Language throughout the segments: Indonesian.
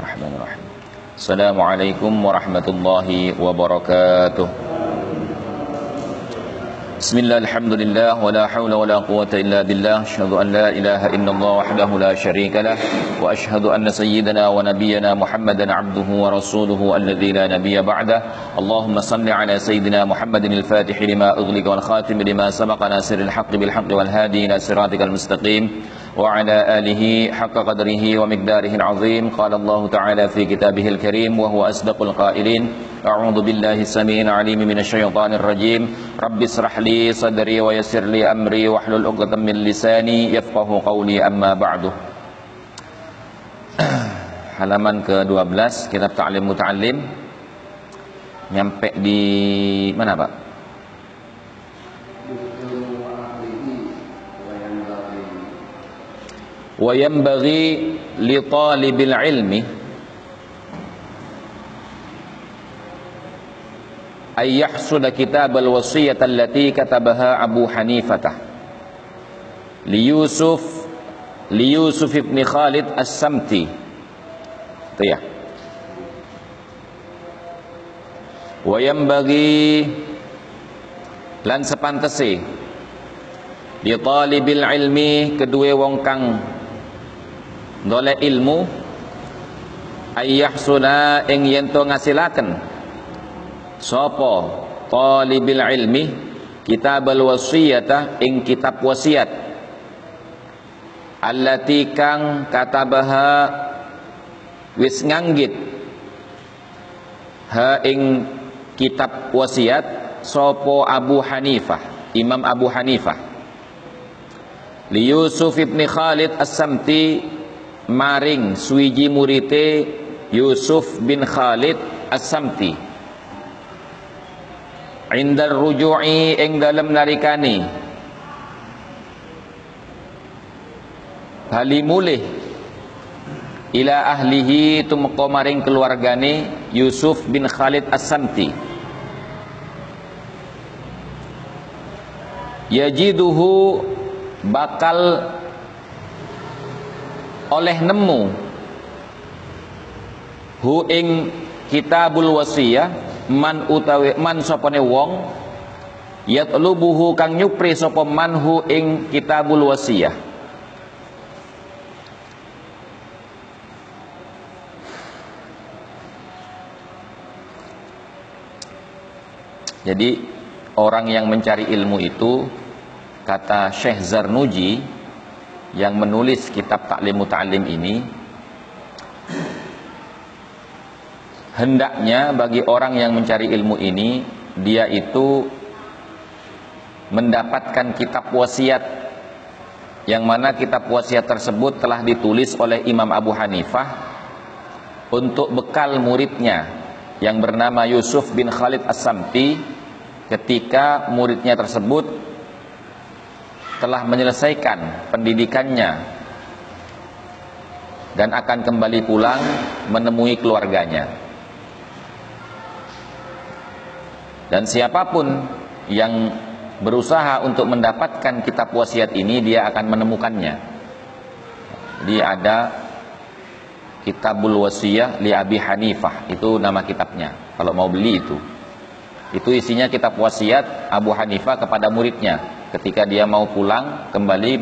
Bismillahirrahmanirrahim Assalamualaikum warahmatullahi wabarakatuh Bismillahirrahmanirrahim wa la hawla wa la quwata illa billah asyhadu an la ilaha illallah wahdahu la syarikalah wa asyhadu anna sayyidana wa nabiyyana Muhammadan abduhu wa rasuluhu alladzi la nabiyya ba'dah. Allahumma salli ala sayyidina Muhammadin al-fatihi lima ughliqa wal khatim lima sabaqa nasiril haqqi bil haqqi wal hadi ila siratikal mustaqim وعلى آله حق قدره ومقداره العظيم قال الله تعالى في كتابه الكريم وهو أصدق القائلين أعوذ بالله السميع العليم من الشيطان الرجيم رب اشرح لي صدري ويسر لي أمري واحلل عقدة من لساني يفقه قولي أما بعد halaman ke-12 kitab Ta'lim Muta'allim nyampe di mana Pak? Wa yanbaghi li talibil ilmi ay yahsuda kitab al-wasiyah allati katabaha Abu Hanifah li Yusuf li Yusuf ibn Khalid As-Samti. Itu ya. Wa yanbaghi lan sepantese di talibil ilmi kedua wong kang dole ilmu ayyahsuna ing yen to ngasilaken. Sapa talibil ilmi kitabal wasiyata ing kitab wasiat. Allati kang katabaha wis nganggit ha ing kitab wasiat sapa Abu Hanifah Imam Abu Hanifah. Li Yusuf ibn Khalid As-Samti maring suwiji murite Yusuf bin Khalid As-Samti. Indar ruju'i ing dalam narikani bali mulih. Ila ahlihi tumeka maring keluargane Yusuf bin Khalid As-Samti. Yajiduhu bakal oleh nemu. Hu ing kitabul wasiyah man utawi man sapane wong yatlubuhu kang nyupri sapa man hu ing kitabul wasiyah. Jadi orang yang mencari ilmu itu kata Syekh Zarnuji yang menulis kitab Ta'lim Muta'alim ini hendaknya bagi orang yang mencari ilmu ini dia itu mendapatkan kitab wasiat yang mana kitab wasiat tersebut telah ditulis oleh Imam Abu Hanifah untuk bekal muridnya yang bernama Yusuf bin Khalid As-Samti ketika muridnya tersebut telah menyelesaikan pendidikannya dan akan kembali pulang menemui keluarganya. Dan siapa pun yang berusaha untuk mendapatkan kitab wasiat ini dia akan menemukannya. Jadi ada Kitabul Wasiyah li Abi Hanifah itu nama kitabnya. Kalau mau beli itu. Itu isinya kitab wasiat Abu Hanifah kepada muridnya ketika dia mau pulang kembali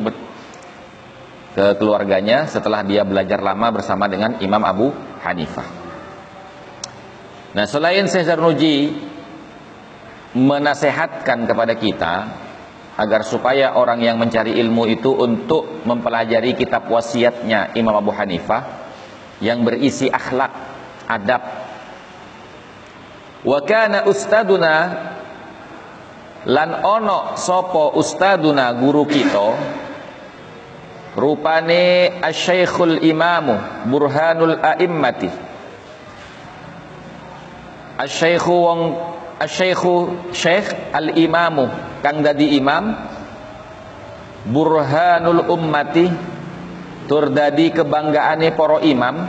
ke keluarganya setelah dia belajar lama bersama dengan Imam Abu Hanifah. Nah, selain Syekh Zarnuji menasehatkan kepada kita agar supaya orang yang mencari ilmu itu untuk mempelajari kitab wasiatnya Imam Abu Hanifah yang berisi akhlak, adab. Wa kana ustaduna lan ono sapa ustaduna guru kita rupane asyaikhul imamu burhanul a'immati. Asyaikhu wong asyaikhu syekh al imamu kang dadi imam burhanul ummati tur dadi kebanggaane para imam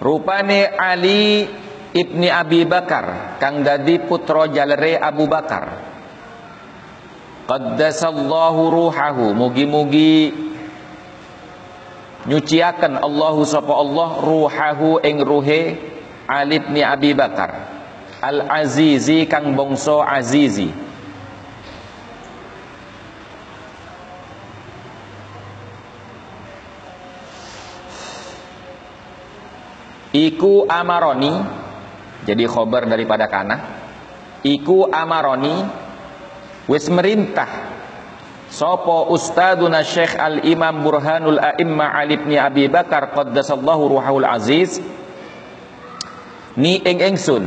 Rupane Ali ibni Abi Bakar kang dadi putra jalere Abu Bakar. qaddasallahu ruhahu. Mugi-mugi nyuciaken Allahu sapa Allah ruhahu ing ruhe Ali bin Abi Bakar. Al Azizi kang bangsa Azizi Iku amaroni jadi khobar daripada kana. Iku amaroni wis merintah. Sopo ustaduna Syekh Al-Imam Burhanul A'imma Ali bin Abi Bakar qaddasallahu ruhul aziz. Ni ing ingsun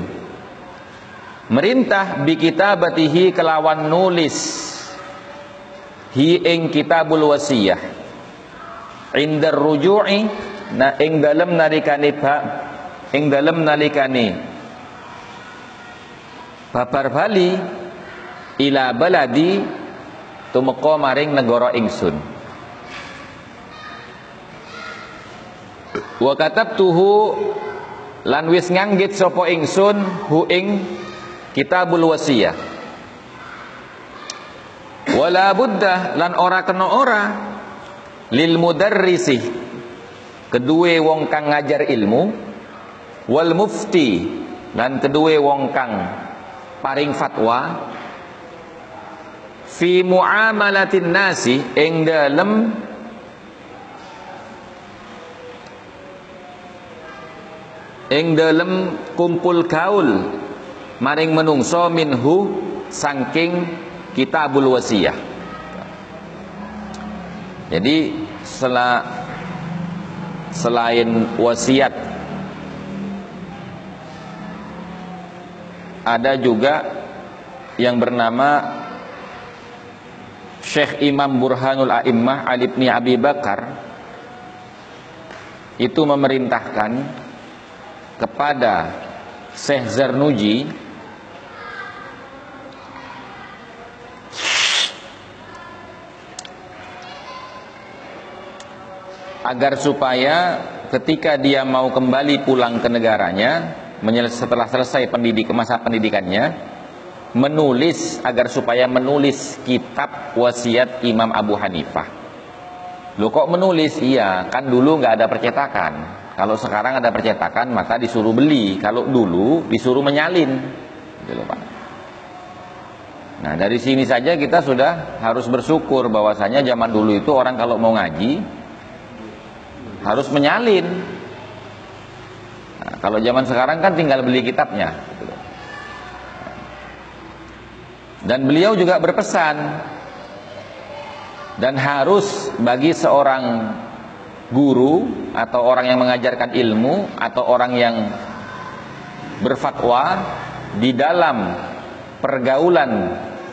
merintah bi kitabatihi kelawan nulis. Hi ing kitabul wasiyah. Indar ruju'i na ing dalem nalikane ba ing dalem nalikane babar bali ila baladi tumeka maring negara ingsun. Wa katabtuhu lan wis nganggit sapa ingsun hu ing kitabul wasiyah. Wala buddha lan ora kena ora lil mudarrisi kedue wong kang ngajar ilmu wal mufti lan kedue wong kang paring fatwa fi muamalatin nasi ing dalem ing dalem kumpul gaul maring menungso minhu saking kitabul wasiyah. Jadi setelah selain wasiat. Ada juga yang bernama Syekh Imam Burhanul A'immah Ali bin Abi Bakar. Itu memerintahkan kepada Syekh Zarnuji agar supaya ketika dia mau kembali pulang ke negaranya setelah selesai pendidik masa pendidikannya menulis agar supaya menulis kitab wasiat Imam Abu Hanifah. Lo kok menulis? Iya, kan dulu nggak ada percetakan. Kalau sekarang ada percetakan maka disuruh beli. Kalau dulu disuruh menyalin. Gitu. Nah dari sini saja kita sudah harus bersyukur bahwasanya zaman dulu itu orang kalau mau ngaji harus menyalin. Nah, kalau zaman sekarang kan tinggal beli kitabnya. Gitu dan beliau juga berpesan dan harus bagi seorang guru atau orang yang mengajarkan ilmu atau orang yang berfatwa di dalam pergaulan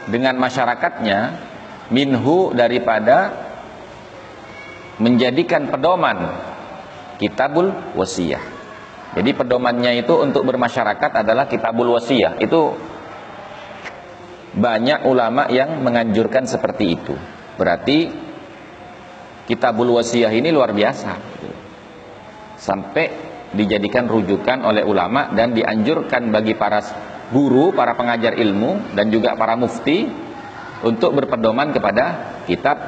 dengan masyarakatnya minhu daripada menjadikan pedoman kitabul wasiyah. Jadi pedomannya itu untuk bermasyarakat adalah kitabul wasiyah. Itu banyak ulama yang menganjurkan seperti itu. Berarti kitabul wasiyah ini luar biasa. Sampai dijadikan rujukan oleh ulama dan dianjurkan bagi para guru, para pengajar ilmu dan juga para mufti untuk berpedoman kepada kitab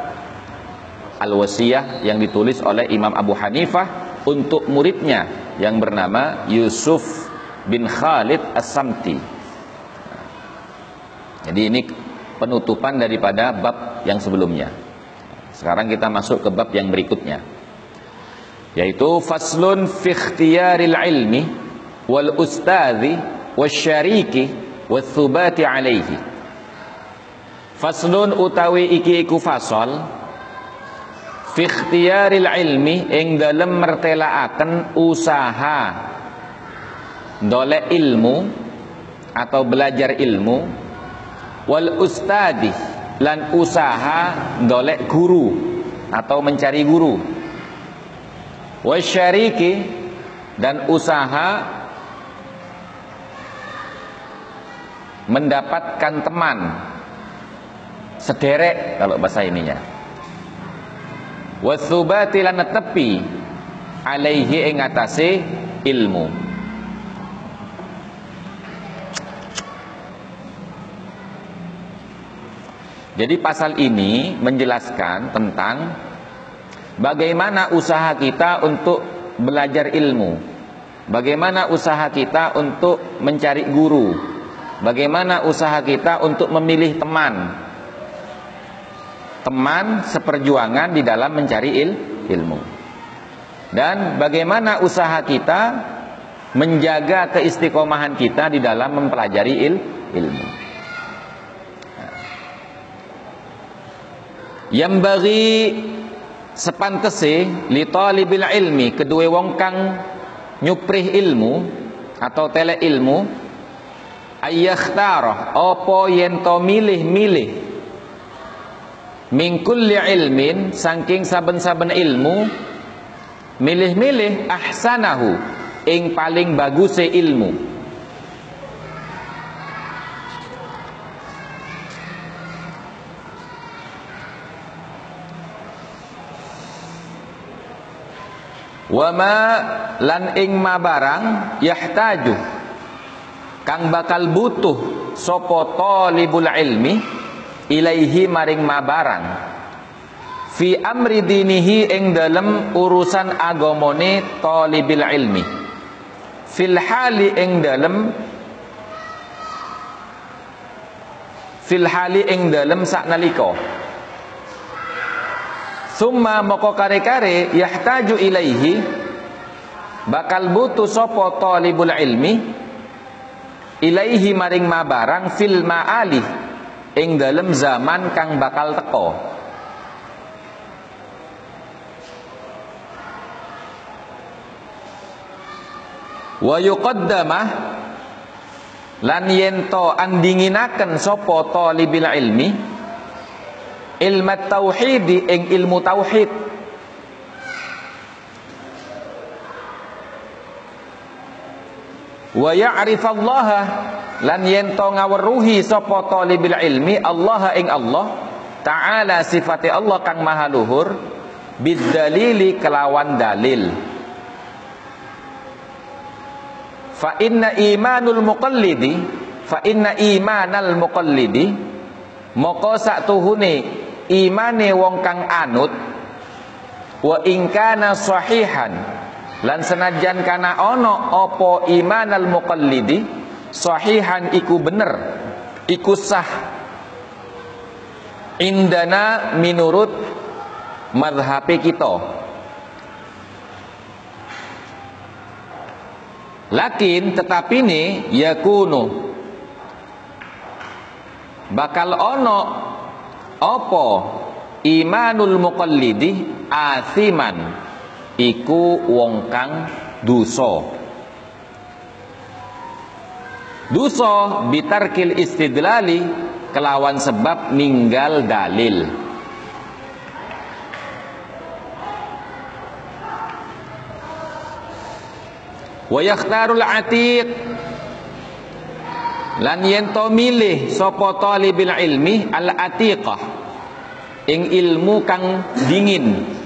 Al-Wasiyah yang ditulis oleh Imam Abu Hanifah untuk muridnya yang bernama Yusuf bin Khalid As-Samti. Jadi ini penutupan daripada bab yang sebelumnya. Sekarang kita masuk ke bab yang berikutnya. Yaitu faslun fi ikhtiyaril ilmi wal ustadhi wasyariki wathubati alaihi. Faslun utawi iki iku fasal fi ikhtiyaril ilmi ing dalem mertelaaken usaha. Dole ilmu atau belajar ilmu. Wal ustadi lan usaha dolek guru atau mencari guru. Wasyariki dan usaha mendapatkan teman. Sederek kalau bahasa ininya wasubati lan tepi alaihi ing ilmu Jadi pasal ini menjelaskan tentang bagaimana usaha kita untuk belajar ilmu. Bagaimana usaha kita untuk mencari guru. Bagaimana usaha kita untuk memilih teman. Teman seperjuangan di dalam mencari il ilmu. Dan bagaimana usaha kita menjaga keistiqomahan kita di dalam mempelajari il ilmu. Yang bagi sepantese li talibil ilmi kedua wong kang nyuprih ilmu atau tele ilmu ayyakhtara apa yen to milih-milih min kulli ilmin saking saben-saben ilmu milih-milih ahsanahu ing paling baguse ilmu. Wama lan ing ma barang yahtaju kang bakal butuh sapa talibul ilmi ilaihi maring ma barang fi amri dinihi ing dalem urusan agamane talibil ilmi. Fil hali ing dalem fil hali ing dalem saknalika Summa moko kare-kare yahtaju ilaihi bakal butuh sapa talibul ilmi ilaihi maring ma barang fil ma'ali ing dalem zaman kang bakal teko wa yuqaddamah lan yento andinginaken sapa talibil ilmi ilmu tauhid ing ilmu tauhid wa Allah lan yen to ngaweruhi sapa talibul ilmi Allah ing Allah taala sifate Allah kang maha luhur bidzalili kelawan dalil. Fa inna imanul muqallidi fa inna imanal muqallidi moko tuhune imane wong kang anut wa ingkana sahihan lan senajan kana ono opo imanal muqallidi sahihan iku bener iku sah. Indana minurut madhab kita. Lakin tetapi ini yakunu. Bakal ono apa imanul muqallidi asiman iku wong kang dosa. Dosa bitarkil istidlali kelawan sebab ninggal dalil. Wa yakhtarul atiq. Lan yen to milih sapa talibil ilmi al atiqah. Ing ilmu kang dingin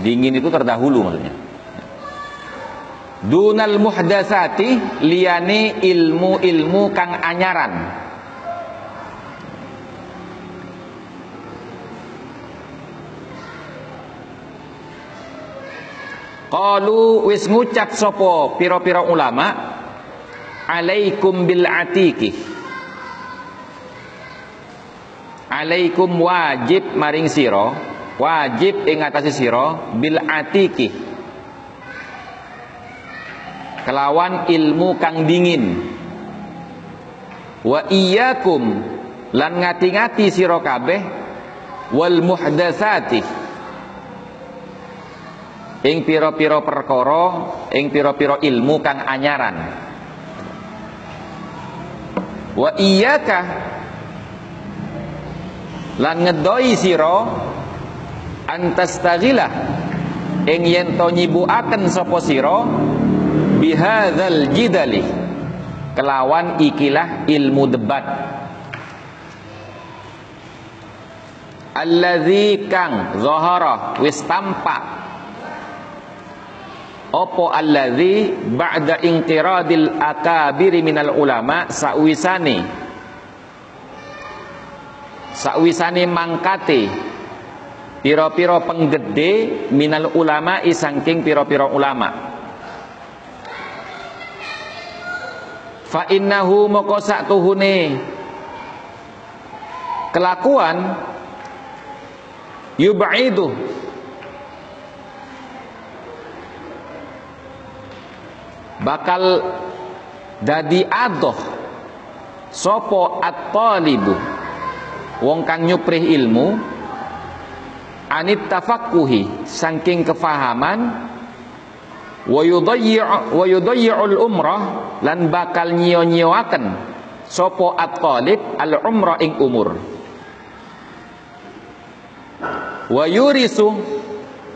dingin itu terdahulu maksudnya. Dunal muhdasati liyane ilmu-ilmu kang anyaran. Qalu wis ngucap sapa pira-pira ulama alaikum bil atiki alaikum wajib maring siro wajib ing atase sira bil atiki. Kelawan ilmu kang dingin. Wa iyyakum lan ngati-ngati sira kabeh wal muhdatsati. Ing pira-pira perkara ing pira-pira ilmu kang anyaran. Wa iyyaka lan ngedoi sira antastaghila ing yen to nyibuaken sapa sira? Bihadzal jidali. Kelawan ikilah ilmu debat. Allazi kang zahara wis tampak. Opo alladzi ba'da inqiradil akabiri minal ulama sawisani sakwisane mangkate piro-piro penggede minal ulama isangking piro-piro ulama. Fa innahu moko tuhune kelakuan yub'idu. Bakal dadi adoh. Sopo at-talibu. Wong kang nyuprih ilmu anit tafakkuhi saking kefahaman wa yudayyi'ul umrah lan bakal nyio-nyioaken sopo at-talib al-umrah ing umur. Wa yurisu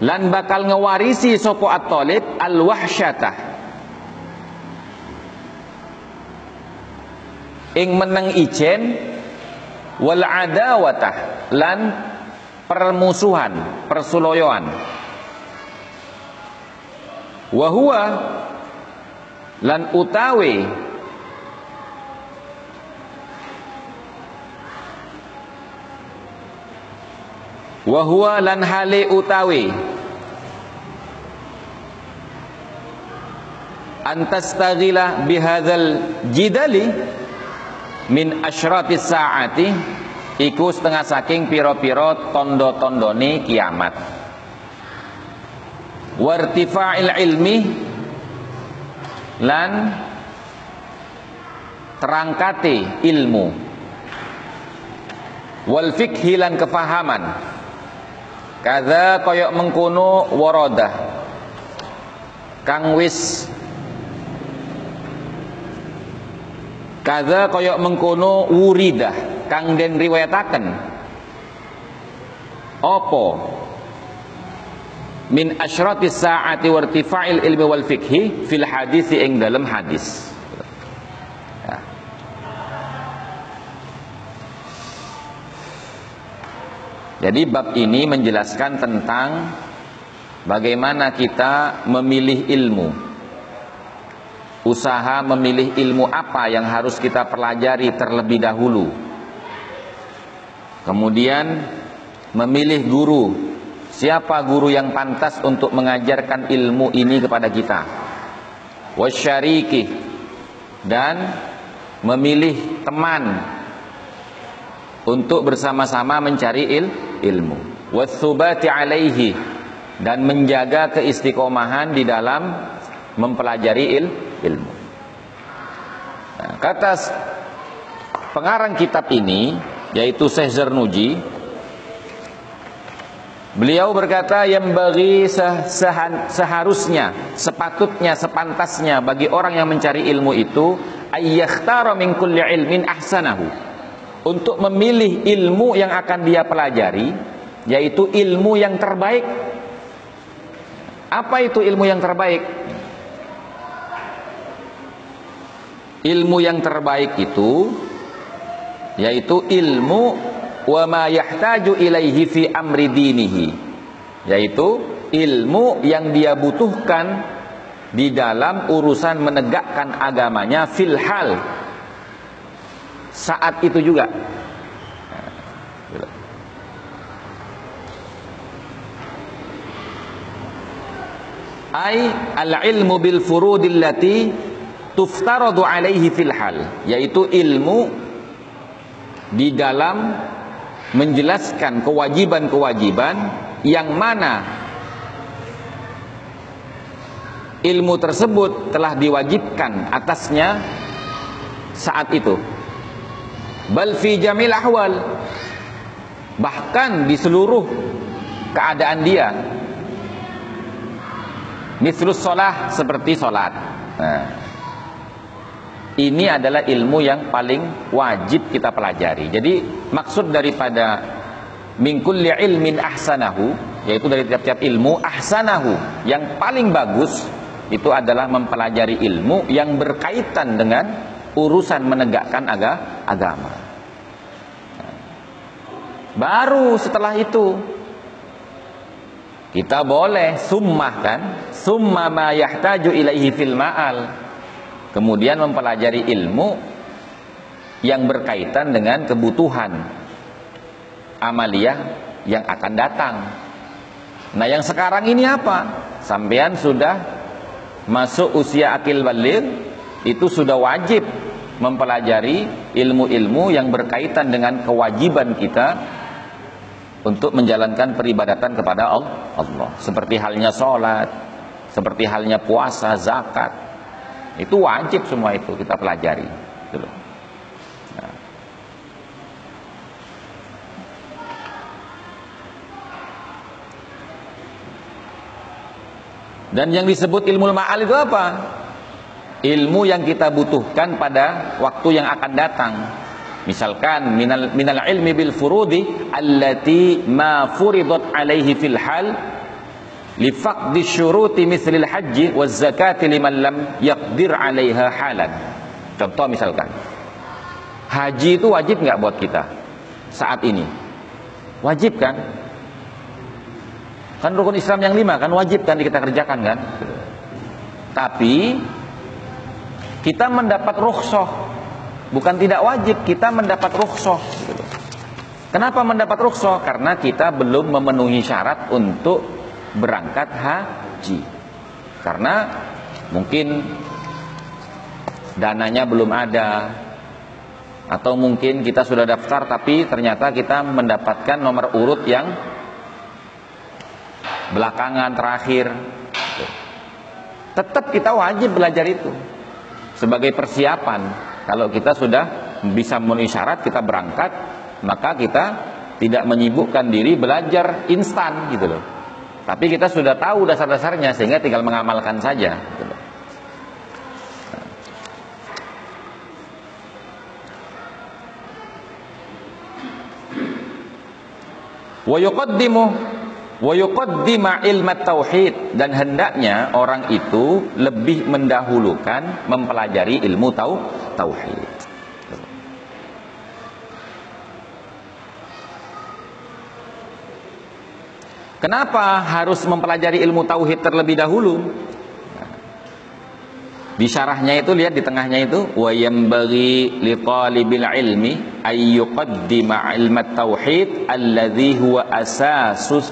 lan bakal ngewarisi sopo at-talib al-wahsyatah. Ing meneng ijen wal adawatah lan permusuhan persuloyoan. Wa lan utawi wa lan hale utawi antastagila bihadzal jidali min asyrafis saati iku setengah saking piro-piro tondo-tondone kiamat. Wartifa'il ilmi lan terangkati ilmu. Wal fikhi lan kefahaman. Kadza koyok mengkono warodah kang wis Kada koyok mengkono wuridah kang den riwayataken. Opo min asyratis saati wartifa'il ilmi wal fikhi fil hadis ing dalam hadis. Ya. Jadi bab ini menjelaskan tentang bagaimana kita memilih ilmu usaha memilih ilmu apa yang harus kita pelajari terlebih dahulu. Kemudian memilih guru. Siapa guru yang pantas untuk mengajarkan ilmu ini kepada kita? Wasyariki dan memilih teman untuk bersama-sama mencari il ilmu. Wathubati alaihi dan menjaga keistiqomahan di dalam mempelajari il ilmu. Nah, kata pengarang kitab ini yaitu Syekh Zarnuji Beliau berkata yang bagi seharusnya, sepatutnya, sepantasnya bagi orang yang mencari ilmu itu ayyakhtara min kulli ilmin ahsanahu. Untuk memilih ilmu yang akan dia pelajari yaitu ilmu yang terbaik. Apa itu ilmu yang terbaik? ilmu yang terbaik itu yaitu ilmu wa ma yahtaju ilaihi fi amri dinihi. Yaitu ilmu yang dia butuhkan di dalam urusan menegakkan agamanya fil hal. Saat itu juga. Ai al ilmu bil furudillati tuftaradu alaihi fil hal. Yaitu ilmu di dalam menjelaskan kewajiban-kewajiban yang mana ilmu tersebut telah diwajibkan atasnya saat itu. Bal fi jamil ahwal bahkan di seluruh keadaan dia. Mislus sholah seperti sholat. Nah, ini adalah ilmu yang paling wajib kita pelajari. Jadi maksud daripada mingkulli ilmin ahsanahu yaitu dari tiap-tiap ilmu ahsanahu yang paling bagus itu adalah mempelajari ilmu yang berkaitan dengan urusan menegakkan aga, agama. Baru setelah itu kita boleh summah kan, summa ma yahtaju ilaihi fil ma'al kemudian mempelajari ilmu yang berkaitan dengan kebutuhan amalia yang akan datang. Nah, yang sekarang ini apa? Sampean sudah masuk usia akil balik, itu sudah wajib mempelajari ilmu-ilmu yang berkaitan dengan kewajiban kita untuk menjalankan peribadatan kepada Allah. Seperti halnya sholat, seperti halnya puasa, zakat. Itu wajib semua itu kita pelajari. Gitu nah. Dan yang disebut ilmu ma'al itu apa? ilmu yang kita butuhkan pada waktu yang akan datang. Misalkan minal minal ilmi bil furudi allati ma furidat alaihi fil hal li faqdi syuruti mithlil haji waz zakati liman lam yaqdir 'alaiha halan. Contoh misalkan haji itu wajib nggak buat kita saat ini? Wajib kan? Kan rukun Islam yang lima kan wajib kan kita kerjakan kan? Tapi kita mendapat rukhsah bukan tidak wajib kita mendapat rukhsah kenapa mendapat rukhsah karena kita belum memenuhi syarat untuk berangkat haji. Karena mungkin dananya belum ada. Atau mungkin kita sudah daftar tapi ternyata kita mendapatkan nomor urut yang belakangan terakhir. Tetap kita wajib belajar itu sebagai persiapan. Kalau kita sudah bisa memenuhi syarat kita berangkat maka kita tidak menyibukkan diri belajar instan gitu loh tapi kita sudah tahu dasar-dasarnya sehingga tinggal mengamalkan saja wa yuqaddimu wa yuqaddima tauhid dan hendaknya orang itu lebih mendahulukan mempelajari ilmu tau tauhid. Kenapa harus mempelajari ilmu tauhid terlebih dahulu? Di syarahnya itu lihat di tengahnya itu wa yambaghi liqalibil ilmi ay yuqaddima ilmat tauhid alladhi huwa asasus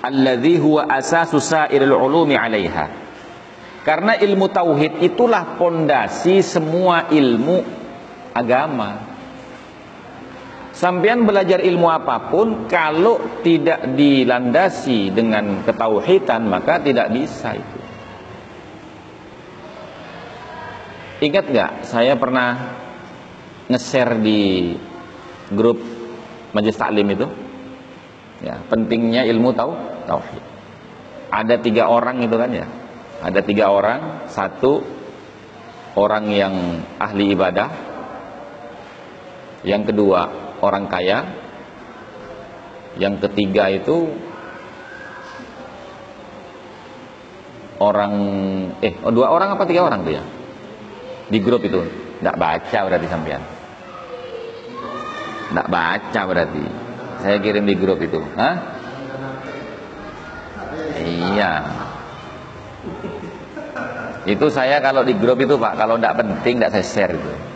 alladhi huwa asasu sairil ulumi 'alaiha. Karena ilmu tauhid itulah pondasi semua ilmu agama. Sampean belajar ilmu apa pun kalau tidak dilandasi dengan ketauhidan maka tidak bisa itu. Ingat nggak? Saya pernah nge-share di grup majelis taklim itu. Ya, pentingnya ilmu tahu tauhid. Ada tiga orang itu kan ya. Ada tiga orang, satu orang yang ahli ibadah, yang kedua orang kaya, yang ketiga itu orang eh oh, dua orang apa tiga orang tuh ya? Di grup itu. Tidak baca berarti sampean. Tidak baca berarti. Saya kirim di grup itu. Hah? Iya. Itu saya kalau di grup itu Pak, kalau tidak penting tidak saya share itu.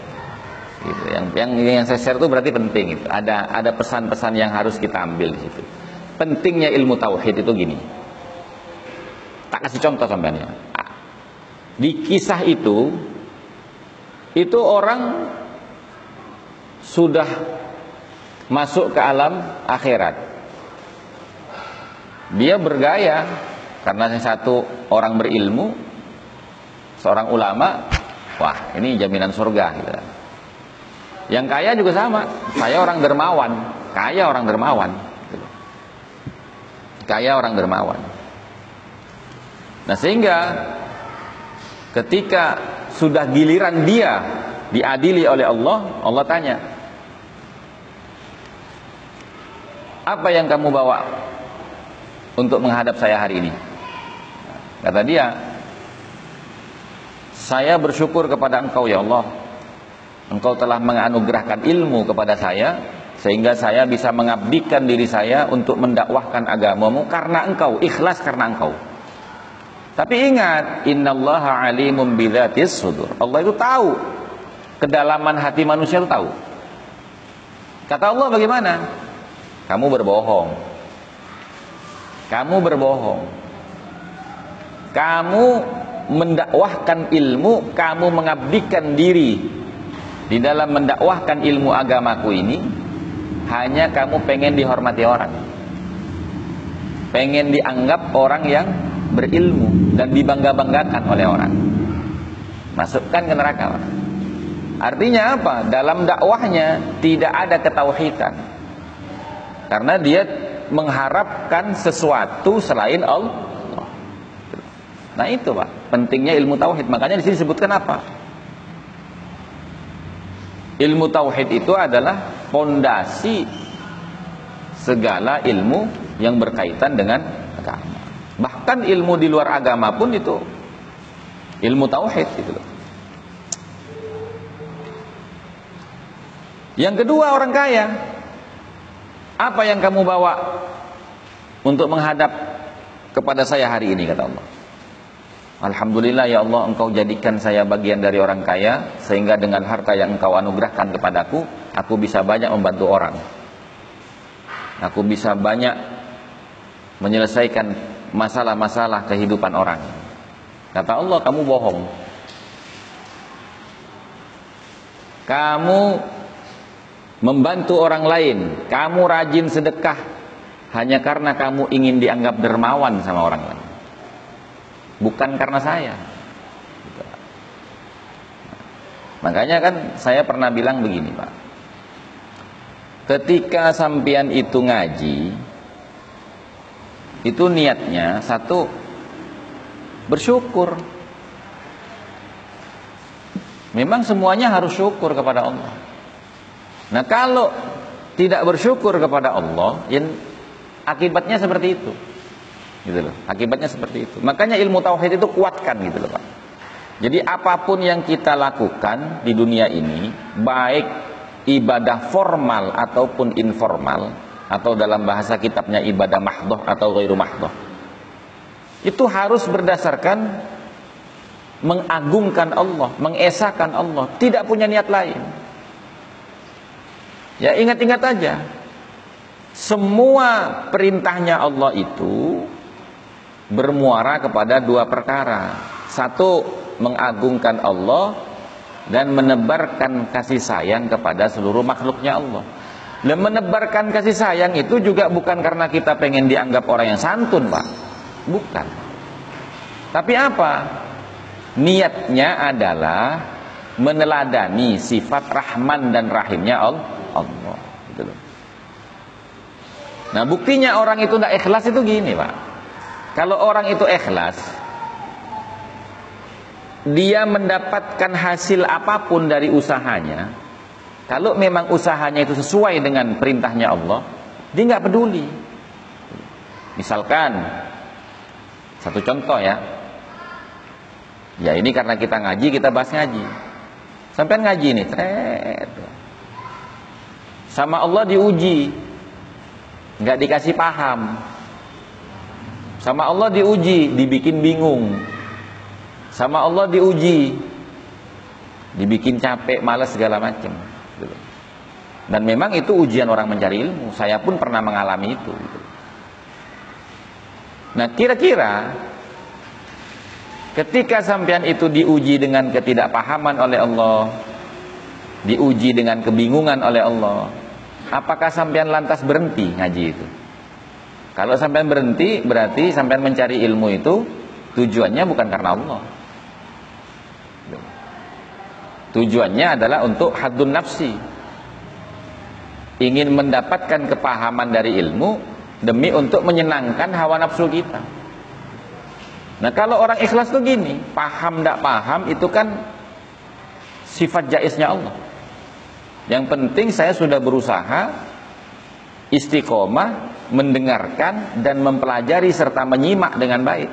Gitu. Yang yang yang saya share itu berarti penting itu. Ada ada pesan-pesan yang harus kita ambil di situ. Pentingnya ilmu tauhid itu gini. Tak kasih contoh sampeannya. Di kisah itu itu orang sudah masuk ke alam akhirat dia bergaya karena yang satu orang berilmu, seorang ulama, wah ini jaminan surga gitu. Yang kaya juga sama, saya orang dermawan, kaya orang dermawan. Kaya orang dermawan. Nah sehingga ketika sudah giliran dia diadili oleh Allah, Allah tanya, apa yang kamu bawa untuk menghadap saya hari ini. Kata dia, saya bersyukur kepada engkau ya Allah. Engkau telah menganugerahkan ilmu kepada saya sehingga saya bisa mengabdikan diri saya untuk mendakwahkan agamamu karena engkau, ikhlas karena engkau. Tapi ingat, innallaha alimun bidzatis sudur. Allah itu tahu kedalaman hati manusia itu tahu. Kata Allah bagaimana? Kamu berbohong. Kamu berbohong. Kamu mendakwahkan ilmu, kamu mengabdikan diri di dalam mendakwahkan ilmu agamaku ini hanya kamu pengen dihormati orang. Pengen dianggap orang yang berilmu dan dibangga-banggakan oleh orang. Masukkan ke neraka. Artinya apa? Dalam dakwahnya tidak ada ketauhidan. Karena dia mengharapkan sesuatu selain Allah. Nah itu Pak, pentingnya ilmu tauhid. Makanya di sini disebutkan apa? Ilmu tauhid itu adalah pondasi segala ilmu yang berkaitan dengan agama. Bahkan ilmu di luar agama pun itu ilmu tauhid itu loh. Yang kedua orang kaya. Apa yang kamu bawa untuk menghadap kepada saya hari ini kata Allah. Alhamdulillah ya Allah engkau jadikan saya bagian dari orang kaya sehingga dengan harta yang engkau anugerahkan kepadaku aku bisa banyak membantu orang. Aku bisa banyak menyelesaikan masalah-masalah kehidupan orang. Kata Allah kamu bohong. Kamu membantu orang lain, kamu rajin sedekah hanya karena kamu ingin dianggap dermawan sama orang lain. Bukan karena saya. Makanya kan saya pernah bilang begini, Pak. Ketika sampian itu ngaji, itu niatnya satu bersyukur. Memang semuanya harus syukur kepada Allah. Nah kalau tidak bersyukur kepada Allah, yang akibatnya seperti itu, gitu loh. Akibatnya seperti itu. Makanya ilmu tauhid itu kuatkan, gitu loh pak. Jadi apa pun yang kita lakukan di dunia ini, baik ibadah formal ataupun informal, atau dalam bahasa kitabnya ibadah mahdoh atau ghairu mahdoh, itu harus berdasarkan mengagungkan Allah, mengesahkan Allah, tidak punya niat lain. Ya ingat-ingat aja. Semua perintahnya Allah itu bermuara kepada dua perkara. Satu, mengagungkan Allah dan menebarkan kasih sayang kepada seluruh makhluknya Allah. Dan menebarkan kasih sayang itu juga bukan karena kita pengen dianggap orang yang santun, Pak. Bukan. Tapi apa? Niatnya adalah meneladani sifat Rahman dan Rahimnya Allah gitu. Nah buktinya orang itu tidak ikhlas itu gini pak Kalau orang itu ikhlas Dia mendapatkan hasil apa pun dari usahanya Kalau memang usahanya itu sesuai dengan perintahnya Allah Dia nggak peduli. Misalkan Satu contoh ya. Ya ini karena kita ngaji kita bahas ngaji. Sampai ngaji nih tret. Sama Allah diuji nggak dikasih paham sama Allah diuji dibikin bingung. Sama Allah diuji dibikin capek malas segala macam dan memang itu ujian orang mencari ilmu. Saya pun pernah mengalami itu nah kira-kira ketika sampean itu diuji dengan ketidakpahaman oleh Allah diuji dengan kebingungan oleh Allah Apakah sampean lantas berhenti ngaji itu? Kalau sampean berhenti berarti sampean mencari ilmu itu tujuannya bukan karena Allah. Tujuannya adalah untuk hadun nafsi. Ingin mendapatkan kepahaman dari ilmu demi untuk menyenangkan hawa nafsu kita. Nah kalau orang ikhlas tuh gini, paham tidak paham itu kan sifat jaisnya Allah. Yang penting saya sudah berusaha istiqomah mendengarkan dan mempelajari serta menyimak dengan baik.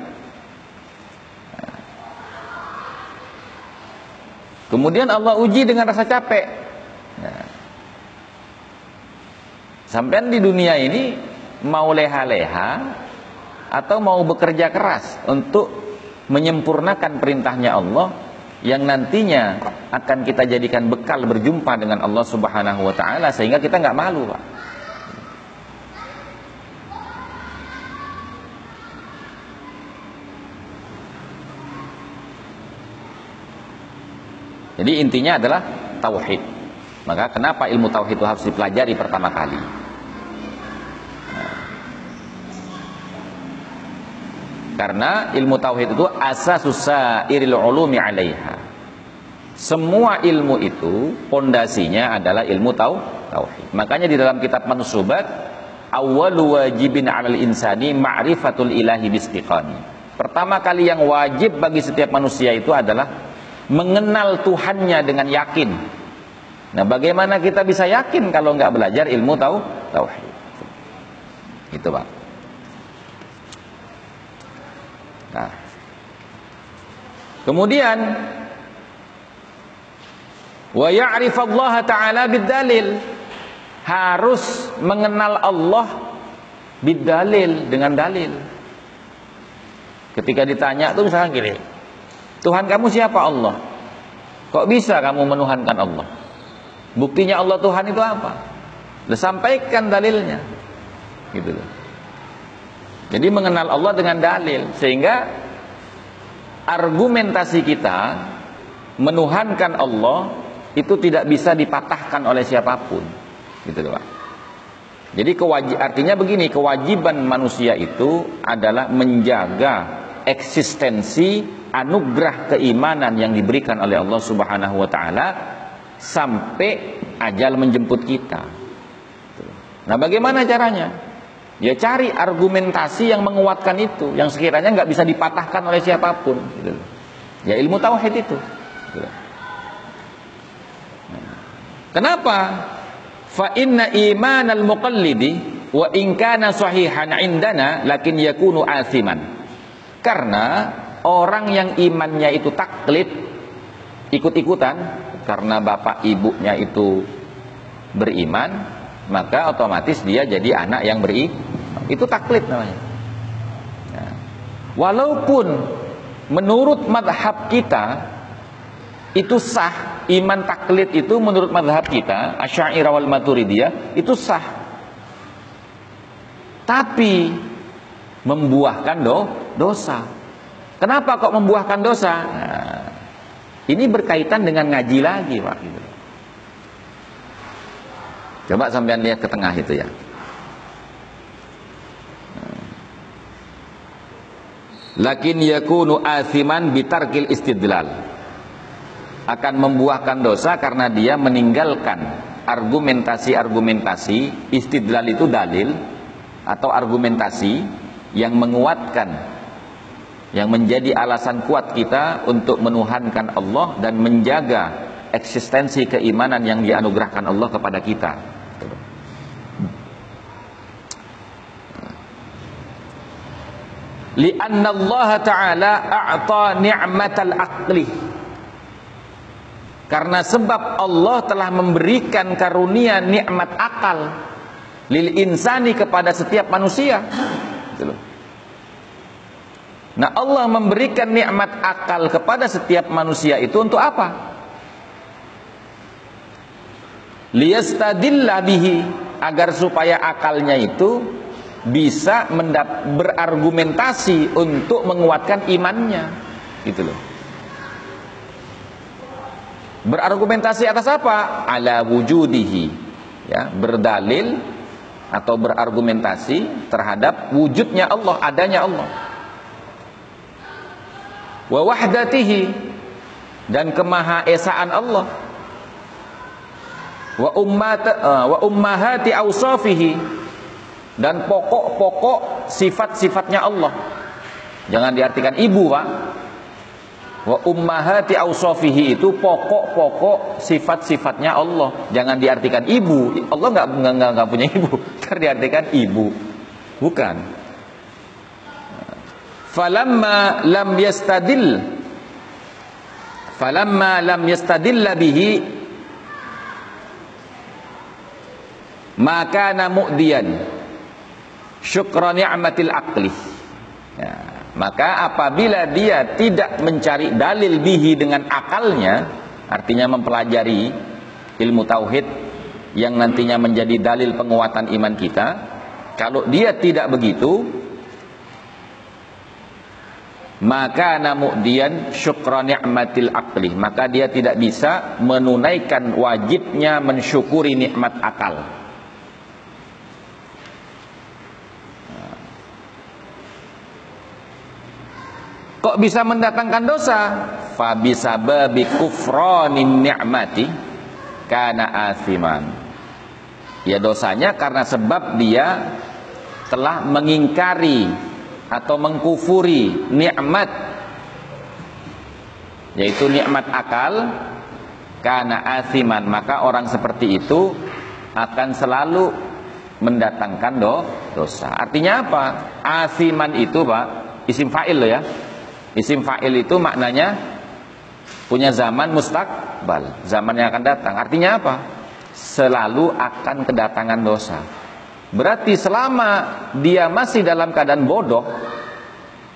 Kemudian Allah uji dengan rasa capek. Nah. Sampai di dunia ini mau leha-leha atau mau bekerja keras untuk menyempurnakan perintahnya Allah yang nantinya akan kita jadikan bekal berjumpa dengan Allah Subhanahu wa taala sehingga kita nggak malu, Pak. Jadi intinya adalah tauhid. Maka kenapa ilmu tauhid itu harus dipelajari pertama kali? Karena ilmu tauhid itu asasus sairil ulumi 'alaiha. Semua ilmu itu pondasinya adalah ilmu tau tauhid. Makanya di dalam kitab Mansubat awwalu wajibin 'alal insani ma'rifatul ilahi bistiqani. Pertama kali yang wajib bagi setiap manusia itu adalah mengenal Tuhannya dengan yakin. Nah, bagaimana kita bisa yakin kalau nggak belajar ilmu tau tauhid? Itu, Pak. Nah. Kemudian wa ya'rif Allah taala bidalil harus mengenal Allah bidalil dengan dalil. Ketika ditanya tuh misalnya gini, Tuhan kamu siapa Allah? Kok bisa kamu menuhankan Allah? Buktinya Allah Tuhan itu apa? Udah sampaikan dalilnya. Gitu. Jadi mengenal Allah dengan dalil sehingga argumentasi kita menuhankan Allah itu tidak bisa dipatahkan oleh siapa pun. Gitu loh, Pak. Jadi kewajib artinya begini, kewajiban manusia itu adalah menjaga eksistensi anugerah keimanan yang diberikan oleh Allah Subhanahu wa taala sampai ajal menjemput kita. Nah, bagaimana caranya? Ya cari argumentasi yang menguatkan itu, yang sekiranya nggak bisa dipatahkan oleh siapa pun. Gitu. Ya ilmu tauhid itu. Gitu. Kenapa? Fa inna iman al muqallidi wa in kana sahihan indana lakin yakunu asiman. Karena orang yang imannya itu taklid ikut-ikutan karena bapak ibunya itu beriman maka otomatis dia jadi anak yang beri itu taklid namanya ya. walaupun menurut madhab kita itu sah iman taklid itu menurut madhab kita asyairah wal maturidiyah itu sah tapi membuahkan do, dosa kenapa kok membuahkan dosa nah, ini berkaitan dengan ngaji lagi pak gitu. Coba sampean lihat ke tengah itu ya. Lakin yakunu athiman bitarkil istidlal. Akan membuahkan dosa karena dia meninggalkan argumentasi-argumentasi istidlal itu dalil atau argumentasi yang menguatkan yang menjadi alasan kuat kita untuk menuhankan Allah dan menjaga eksistensi keimanan yang dianugerahkan Allah kepada kita. Lianna Allah Ta'ala a'ta ni'matal aqli Karena sebab Allah telah memberikan karunia nikmat akal lil insani kepada setiap manusia. Nah Allah memberikan nikmat akal kepada setiap manusia itu untuk apa? Liyastadillah bihi agar supaya akalnya itu bisa berargumentasi untuk menguatkan imannya. Gitu loh. Berargumentasi atas apa? Ala wujudihi. Ya berdalil atau berargumentasi terhadap wujudnya Allah adanya Allah wa wahdatihi dan kemahaesaan Allah wa ummat uh, wa ummahati awsafihi dan pokok-pokok sifat-sifatnya Allah. Jangan diartikan ibu, Pak. Wa ummahati ausofihi itu pokok-pokok sifat-sifatnya Allah. Jangan diartikan ibu. Allah nggak nggak punya ibu. Terdiartikan ibu. Bukan. Falamma lam yastadil. Falamma lam yastadilla bihi. Maka mu'diyan. Syukra ni'matil aqli. Ya, maka apabila dia tidak mencari dalil bihi dengan akalnya artinya mempelajari ilmu tauhid yang nantinya menjadi dalil penguatan iman kita kalau dia tidak begitu maka namudian syukra ni'matil akli maka dia tidak bisa menunaikan wajibnya mensyukuri nikmat akal. Kok bisa mendatangkan dosa? Fa bisababi kufranin ni'mati kana asiman ya dosanya karena sebab dia telah mengingkari atau mengkufuri nikmat yaitu nikmat akal karena asiman maka orang seperti itu akan selalu mendatangkan do, dosa. Artinya apa? Asiman itu pak isim fa'il ya. Isim fa'il itu maknanya punya zaman mustakbal zaman yang akan datang. Artinya apa? Selalu akan kedatangan dosa Berarti selama dia masih dalam keadaan bodoh,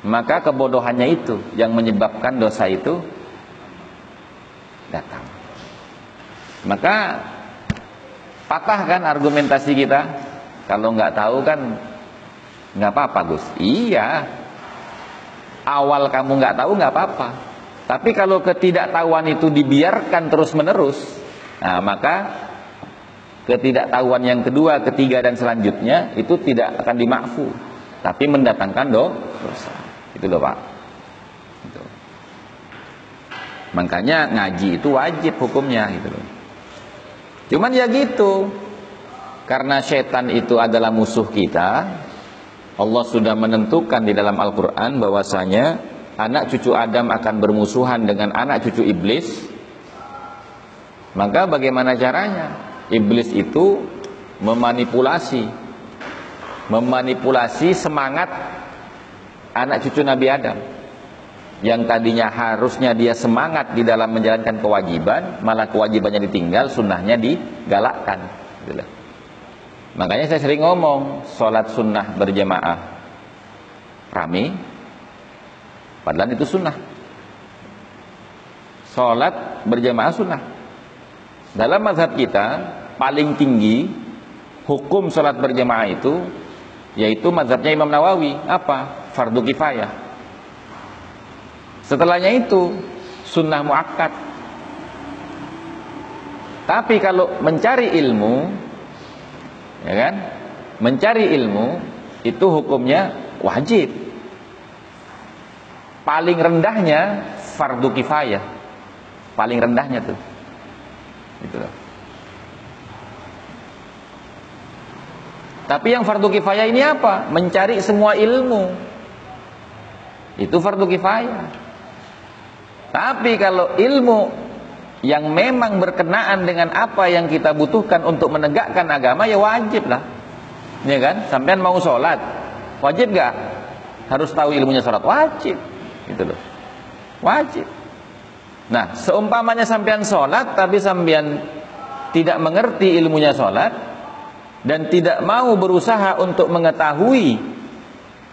maka kebodohannya itu yang menyebabkan dosa itu datang. Maka patah kan argumentasi kita. Kalau nggak tahu kan nggak apa-apa Gus. Iya. Awal kamu nggak tahu nggak apa-apa. Tapi kalau ketidaktahuan itu dibiarkan terus menerus, nah maka ketidaktahuan yang kedua, ketiga dan selanjutnya itu tidak akan dimakfu, tapi mendatangkan dosa. Itu loh Pak. Itu. Makanya ngaji itu wajib hukumnya gitu loh. Cuman ya gitu. Karena setan itu adalah musuh kita, Allah sudah menentukan di dalam Al-Qur'an bahwasanya anak cucu Adam akan bermusuhan dengan anak cucu iblis. Maka bagaimana caranya? Iblis itu memanipulasi memanipulasi semangat anak cucu Nabi Adam. Yang tadinya harusnya dia semangat di dalam menjalankan kewajiban malah kewajibannya ditinggal sunnahnya digalakkan gitu makanya saya sering ngomong sholat sunnah berjamaah rame padahal itu sunnah. Sholat berjamaah sunnah dalam mazhab kita paling tinggi hukum sholat berjamaah itu yaitu mazhabnya Imam Nawawi. Apa? Fardu kifayah. Setelahnya itu sunnah muakkad. Tapi kalau mencari ilmu ya kan? Mencari ilmu itu hukumnya wajib. Paling rendahnya fardu kifayah. Paling rendahnya tuh loh Tapi yang fardu kifayah ini apa? Mencari semua ilmu. Itu fardu kifayah. Tapi kalau ilmu yang memang berkenaan dengan apa yang kita butuhkan untuk menegakkan agama ya wajib lah. Ya kan? Sampean mau sholat, wajib gak? Harus tahu ilmunya sholat, wajib. Gitu loh. Wajib. Nah, seumpamanya sampean sholat tapi sampean tidak mengerti ilmunya sholat, dan tidak mau berusaha untuk mengetahui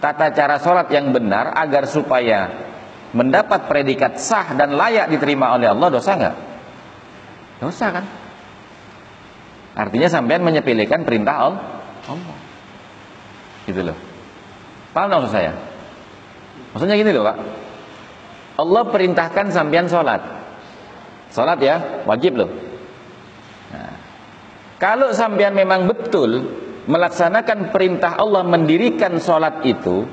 tata cara sholat yang benar agar supaya mendapat predikat sah dan layak diterima oleh Allah dosa nggak? Dosa kan? Artinya sampean menyepelekan perintah Allah. Gitu loh. Paham maksud saya? Maksudnya gini loh Pak. Allah perintahkan sampean sholat. Sholat ya, wajib loh. Kalau sampean memang betul melaksanakan perintah Allah mendirikan sholat itu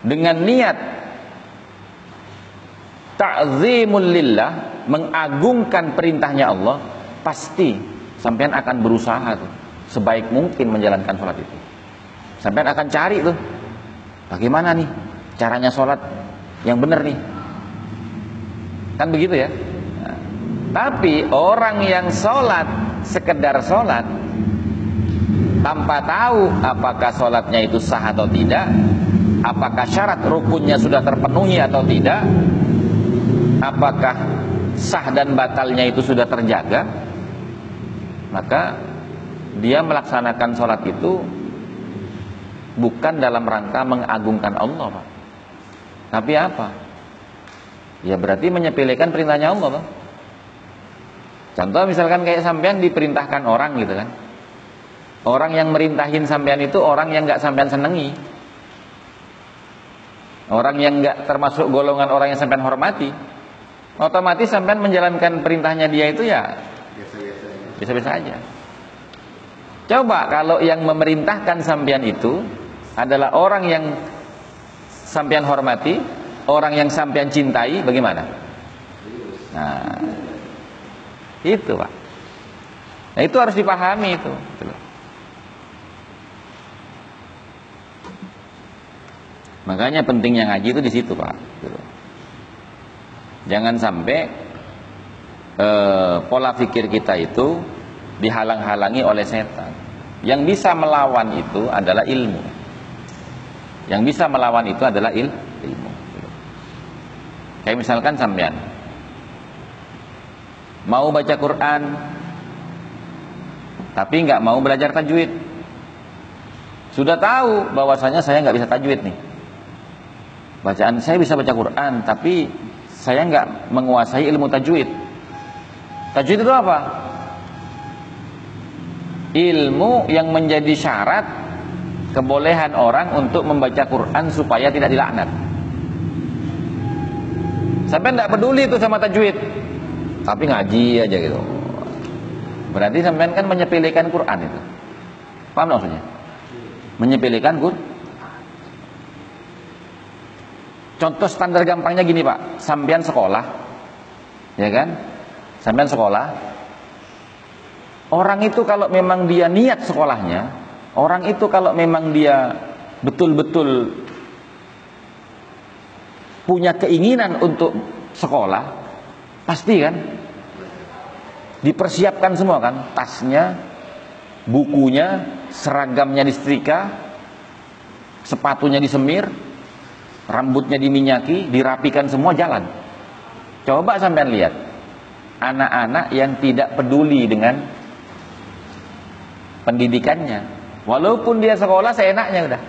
dengan niat ta'zimul lillah mengagungkan perintahnya Allah pasti sampean akan berusaha tuh sebaik mungkin menjalankan sholat itu sampean akan cari tuh bagaimana nih caranya sholat yang benar nih kan begitu ya tapi orang yang sholat sekedar sholat tanpa tahu apakah sholatnya itu sah atau tidak apakah syarat rukunnya sudah terpenuhi atau tidak apakah sah dan batalnya itu sudah terjaga maka dia melaksanakan sholat itu bukan dalam rangka mengagungkan Allah Pak. Tapi apa ya berarti menyepelekan perintahnya Allah Pak. Contoh misalkan kayak sampean diperintahkan orang gitu kan. Orang yang merintahin sampean itu orang yang nggak sampean senengi. orang yang nggak termasuk golongan orang yang sampean hormati, otomatis sampean menjalankan perintahnya dia itu ya biasa-biasa aja. Coba kalau yang memerintahkan sampean itu adalah orang yang sampean hormati, orang yang sampean cintai, bagaimana? Nah, itu pak. Nah itu harus dipahami itu. Makanya pentingnya ngaji itu di situ pak. Jangan sampai eh, pola pikir kita itu dihalang-halangi oleh setan. Yang bisa melawan itu adalah ilmu. Yang bisa melawan itu adalah il ilmu. Kayak misalkan sampean mau baca Quran tapi nggak mau belajar tajwid. Sudah tahu bahwasanya saya nggak bisa tajwid nih bacaan saya bisa baca Quran tapi saya nggak menguasai ilmu tajwid tajwid itu apa ilmu yang menjadi syarat kebolehan orang untuk membaca Quran supaya tidak dilaknat. Sampai tidak peduli itu sama tajwid. Tapi ngaji aja gitu. Berarti sampai kan menyepelekan Quran itu. Paham maksudnya? Menyepelekan Quran Contoh standar gampangnya gini Pak, sampean sekolah, ya kan? Sampean sekolah. Orang itu kalau memang dia niat sekolahnya, orang itu kalau memang dia betul-betul punya keinginan untuk sekolah, pasti kan? Dipersiapkan semua kan, tasnya, bukunya, seragamnya disetrika, sepatunya disemir, rambutnya diminyaki, dirapikan semua jalan. Coba sampean lihat anak-anak yang tidak peduli dengan pendidikannya. Walaupun dia sekolah seenaknya udah.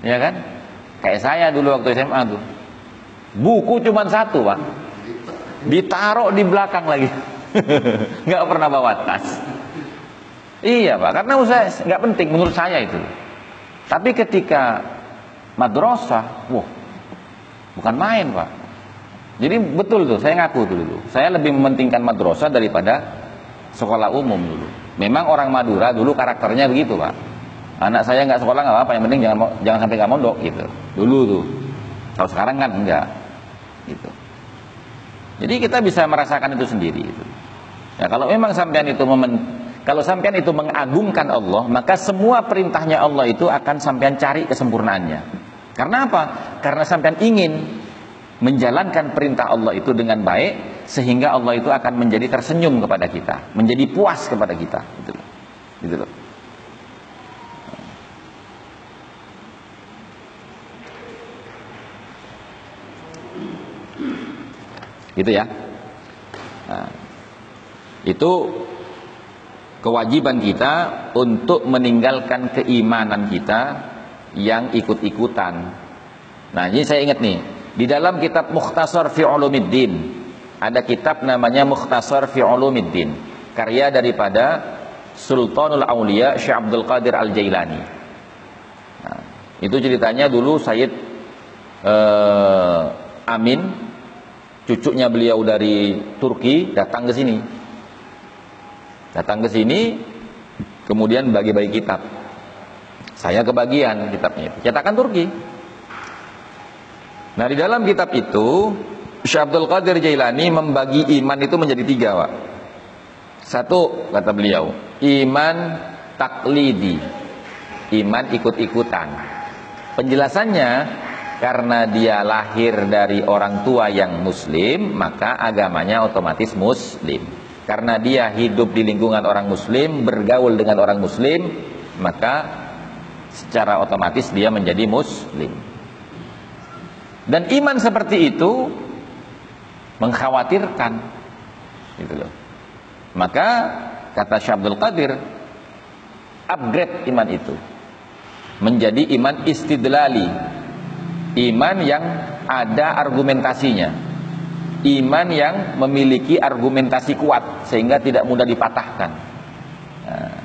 Ya kan? Kayak saya dulu waktu SMA tuh. Buku cuma satu, Pak. Ditaruh di belakang lagi. nggak pernah bawa tas. Iya, Pak. Karena usaha nggak penting menurut saya itu. Tapi ketika madrasah, wah, bukan main pak. Jadi betul tuh, saya ngaku dulu. Saya lebih mementingkan madrasah daripada sekolah umum dulu. Memang orang Madura dulu karakternya begitu pak. Anak saya nggak sekolah nggak apa-apa, yang penting jangan jangan sampai nggak mondok gitu. Dulu tuh. Kalau sekarang kan enggak. Gitu. Jadi kita bisa merasakan itu sendiri. Gitu. Ya kalau memang sampean itu memen, kalau sampean itu mengagungkan Allah, maka semua perintahnya Allah itu akan sampean cari kesempurnaannya. Karena apa? Karena sampean ingin menjalankan perintah Allah itu dengan baik sehingga Allah itu akan menjadi tersenyum kepada kita, menjadi puas kepada kita, gitu loh. Gitu loh. Gitu ya. Nah, itu kewajiban kita untuk meninggalkan keimanan kita yang ikut-ikutan. Nah, ini saya ingat nih, di dalam kitab Mukhtasar fi Ulumiddin ada kitab namanya Mukhtasar fi Ulumiddin, karya daripada Sultanul Aulia Syekh Abdul Qadir Al-Jailani. Nah, itu ceritanya dulu Sayyid uh, Amin cucunya beliau dari Turki datang ke sini. Datang ke sini kemudian bagi-bagi kitab. Saya kebagian kitabnya itu. Cetakan Turki. Nah di dalam kitab itu Syekh Abdul Qadir Jailani membagi iman itu menjadi tiga Pak. Satu kata beliau Iman taklidi Iman ikut-ikutan Penjelasannya Karena dia lahir dari orang tua yang muslim Maka agamanya otomatis muslim Karena dia hidup di lingkungan orang muslim Bergaul dengan orang muslim Maka secara otomatis dia menjadi muslim. Dan iman seperti itu mengkhawatirkan gitu loh. Maka kata Syabdul Qadir upgrade iman itu menjadi iman istidlali. Iman yang ada argumentasinya. Iman yang memiliki argumentasi kuat sehingga tidak mudah dipatahkan. Nah,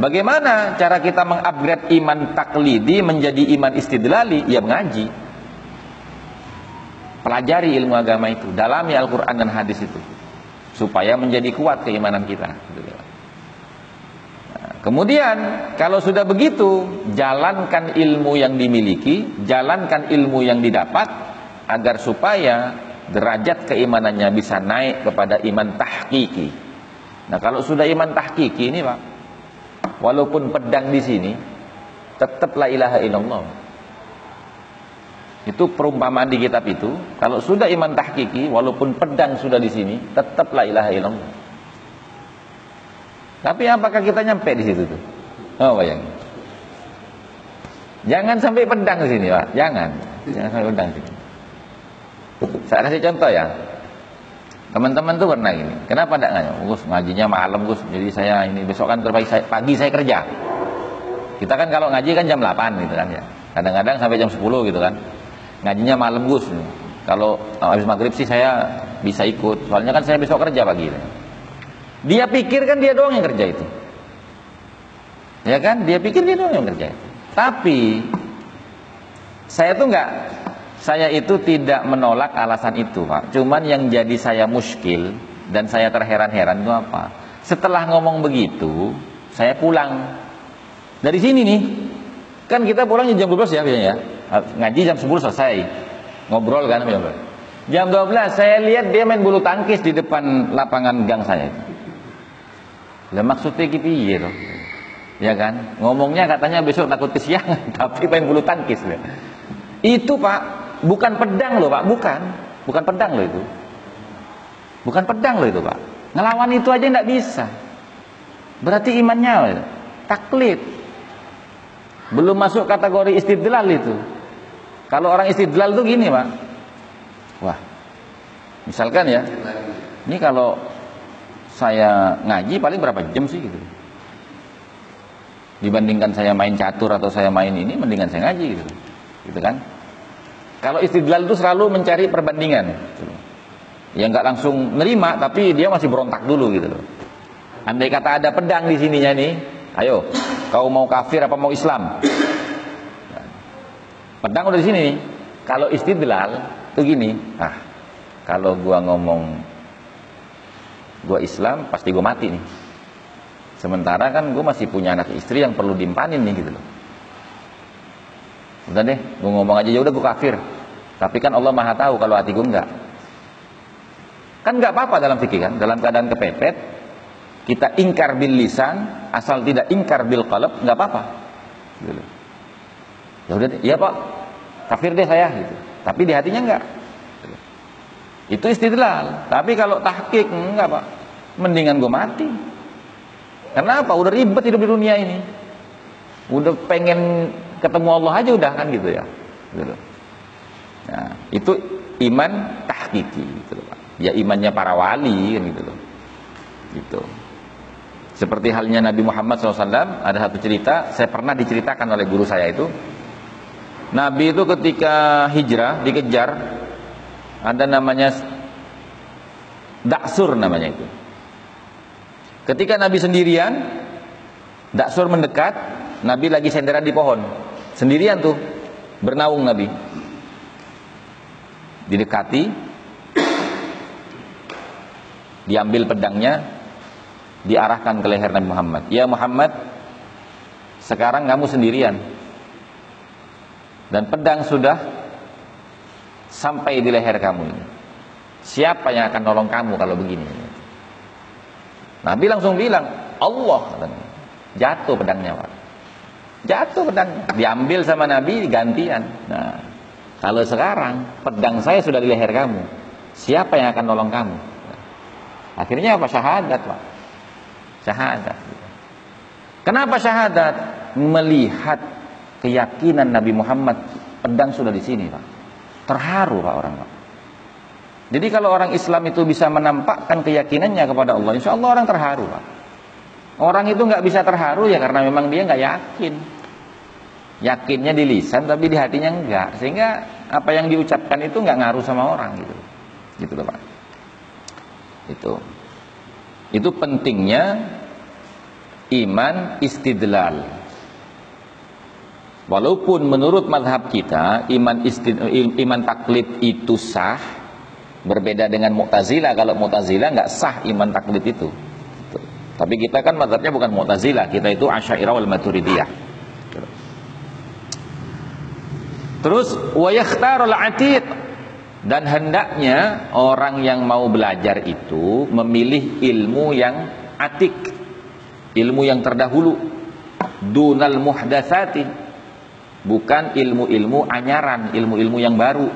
Bagaimana cara kita mengupgrade iman taklidi menjadi iman istidlali? Ya mengaji. Pelajari ilmu agama itu, dalami Al-Quran dan hadis itu, supaya menjadi kuat keimanan kita. Nah, kemudian kalau sudah begitu, jalankan ilmu yang dimiliki, jalankan ilmu yang didapat, agar supaya derajat keimanannya bisa naik kepada iman tahkiki. Nah kalau sudah iman tahkiki ini pak, walaupun pedang di sini, tetaplah ilaha illallah. Itu perumpamaan di kitab itu. Kalau sudah iman tahkiki, walaupun pedang sudah di sini, tetaplah ilaha illallah. Tapi apakah kita nyampe di situ tuh? Oh bayang. Jangan sampai pedang di sini, Pak. Jangan. Jangan sampai pedang di sini. Saya kasih contoh ya. Teman-teman tuh pernah gini. Kenapa tidak ngaji? Gus, ngajinya malam, Gus. Jadi saya ini besok kan terbaik saya, pagi saya kerja. Kita kan kalau ngaji kan jam 8 gitu kan ya. Kadang-kadang sampai jam 10 gitu kan ngajinya malam Gus. Kalau habis maghrib sih saya bisa ikut. Soalnya kan saya besok kerja pagi. Dia pikir kan dia doang yang kerja itu. Ya kan? Dia pikir dia doang yang kerja itu. Tapi saya tuh nggak saya itu tidak menolak alasan itu pak. Cuman yang jadi saya muskil dan saya terheran-heran itu apa? Setelah ngomong begitu saya pulang. Dari sini nih. Kan kita pulang jam 12 ya biasanya ya ngaji jam 10 selesai. Ngobrol kan jam 12 saya lihat dia main bulu tangkis di depan lapangan gang saya. Lah maksudnya gitu iya loh ya kan? Ngomongnya katanya besok takut kesiangan tapi main bulu tangkis loh. itu pak bukan pedang loh pak. Bukan. Bukan pedang loh itu. Bukan pedang loh itu pak. Ngelawan itu aja nggak bisa. Berarti imannya taklid. Belum masuk kategori istidlal itu kalau orang istidlal tuh gini, Pak. Wah. Misalkan ya. Ini kalau saya ngaji paling berapa jam sih gitu. Dibandingkan saya main catur atau saya main ini mendingan saya ngaji gitu. Gitu kan? Kalau istidlal itu selalu mencari perbandingan. Gitu. Ya nggak langsung nerima tapi dia masih berontak dulu gitu loh. Andai kata ada pedang di sininya nih, ayo, kau mau kafir apa mau Islam? Pedang udah di sini nih. Kalau istidlal tuh gini, ah kalau gua ngomong gua Islam pasti gua mati nih. Sementara kan gua masih punya anak istri yang perlu dimpanin nih gitu loh. Udah deh, gua ngomong aja ya udah gua kafir. Tapi kan Allah Maha tahu kalau hati gua enggak. Kan enggak apa-apa dalam fikih kan, dalam keadaan kepepet kita ingkar bil lisan asal tidak ingkar bil qalb enggak apa-apa. Gitu. Ya udah, iya Pak, kafir deh saya gitu. Tapi di hatinya enggak. Itu istidlal. Tapi kalau tahqiq enggak, Pak. Mendingan gue mati. Kenapa? Udah ribet hidup di dunia ini. Udah pengen ketemu Allah aja udah kan gitu ya. Gitu. Nah, itu iman tahqiqi gitu Pak. Ya imannya para wali kan gitu loh. Gitu. Seperti halnya Nabi Muhammad SAW, ada satu cerita, saya pernah diceritakan oleh guru saya itu, Nabi itu ketika hijrah dikejar ada namanya daksur namanya itu. Ketika Nabi sendirian, daksur mendekat, Nabi lagi senderan di pohon. Sendirian tuh, bernaung Nabi. Didekati, diambil pedangnya, diarahkan ke leher Nabi Muhammad. Ya Muhammad, sekarang kamu sendirian dan pedang sudah sampai di leher kamu ini. Siapa yang akan nolong kamu kalau begini? Nabi langsung bilang, Allah. Jatuh pedangnya, Pak. Jatuh pedang, diambil sama Nabi gantian. Nah, kalau sekarang pedang saya sudah di leher kamu, siapa yang akan nolong kamu? Akhirnya apa? Syahadat, Pak. Syahadat. Kenapa syahadat? Melihat keyakinan Nabi Muhammad pedang sudah di sini pak. Terharu pak orang pak. Jadi kalau orang Islam itu bisa menampakkan keyakinannya kepada Allah insya Allah orang terharu pak. Orang itu nggak bisa terharu ya karena memang dia nggak yakin. Yakinnya di lisan tapi di hatinya enggak sehingga apa yang diucapkan itu nggak ngaruh sama orang gitu. Gitu loh pak. Itu. Itu pentingnya iman istidlal Walaupun menurut madhab kita iman istin, iman taklid itu sah, berbeda dengan Mu'tazilah. Kalau Mu'tazilah nggak sah iman taklid itu. Tapi kita kan madhabnya bukan Mu'tazilah, kita itu Asy'ariyah wal Maturidiyah. Terus yakhtarul atiq dan hendaknya orang yang mau belajar itu memilih ilmu yang atik, ilmu yang terdahulu, dunal muhdatsati, bukan ilmu-ilmu anyaran, ilmu-ilmu yang baru.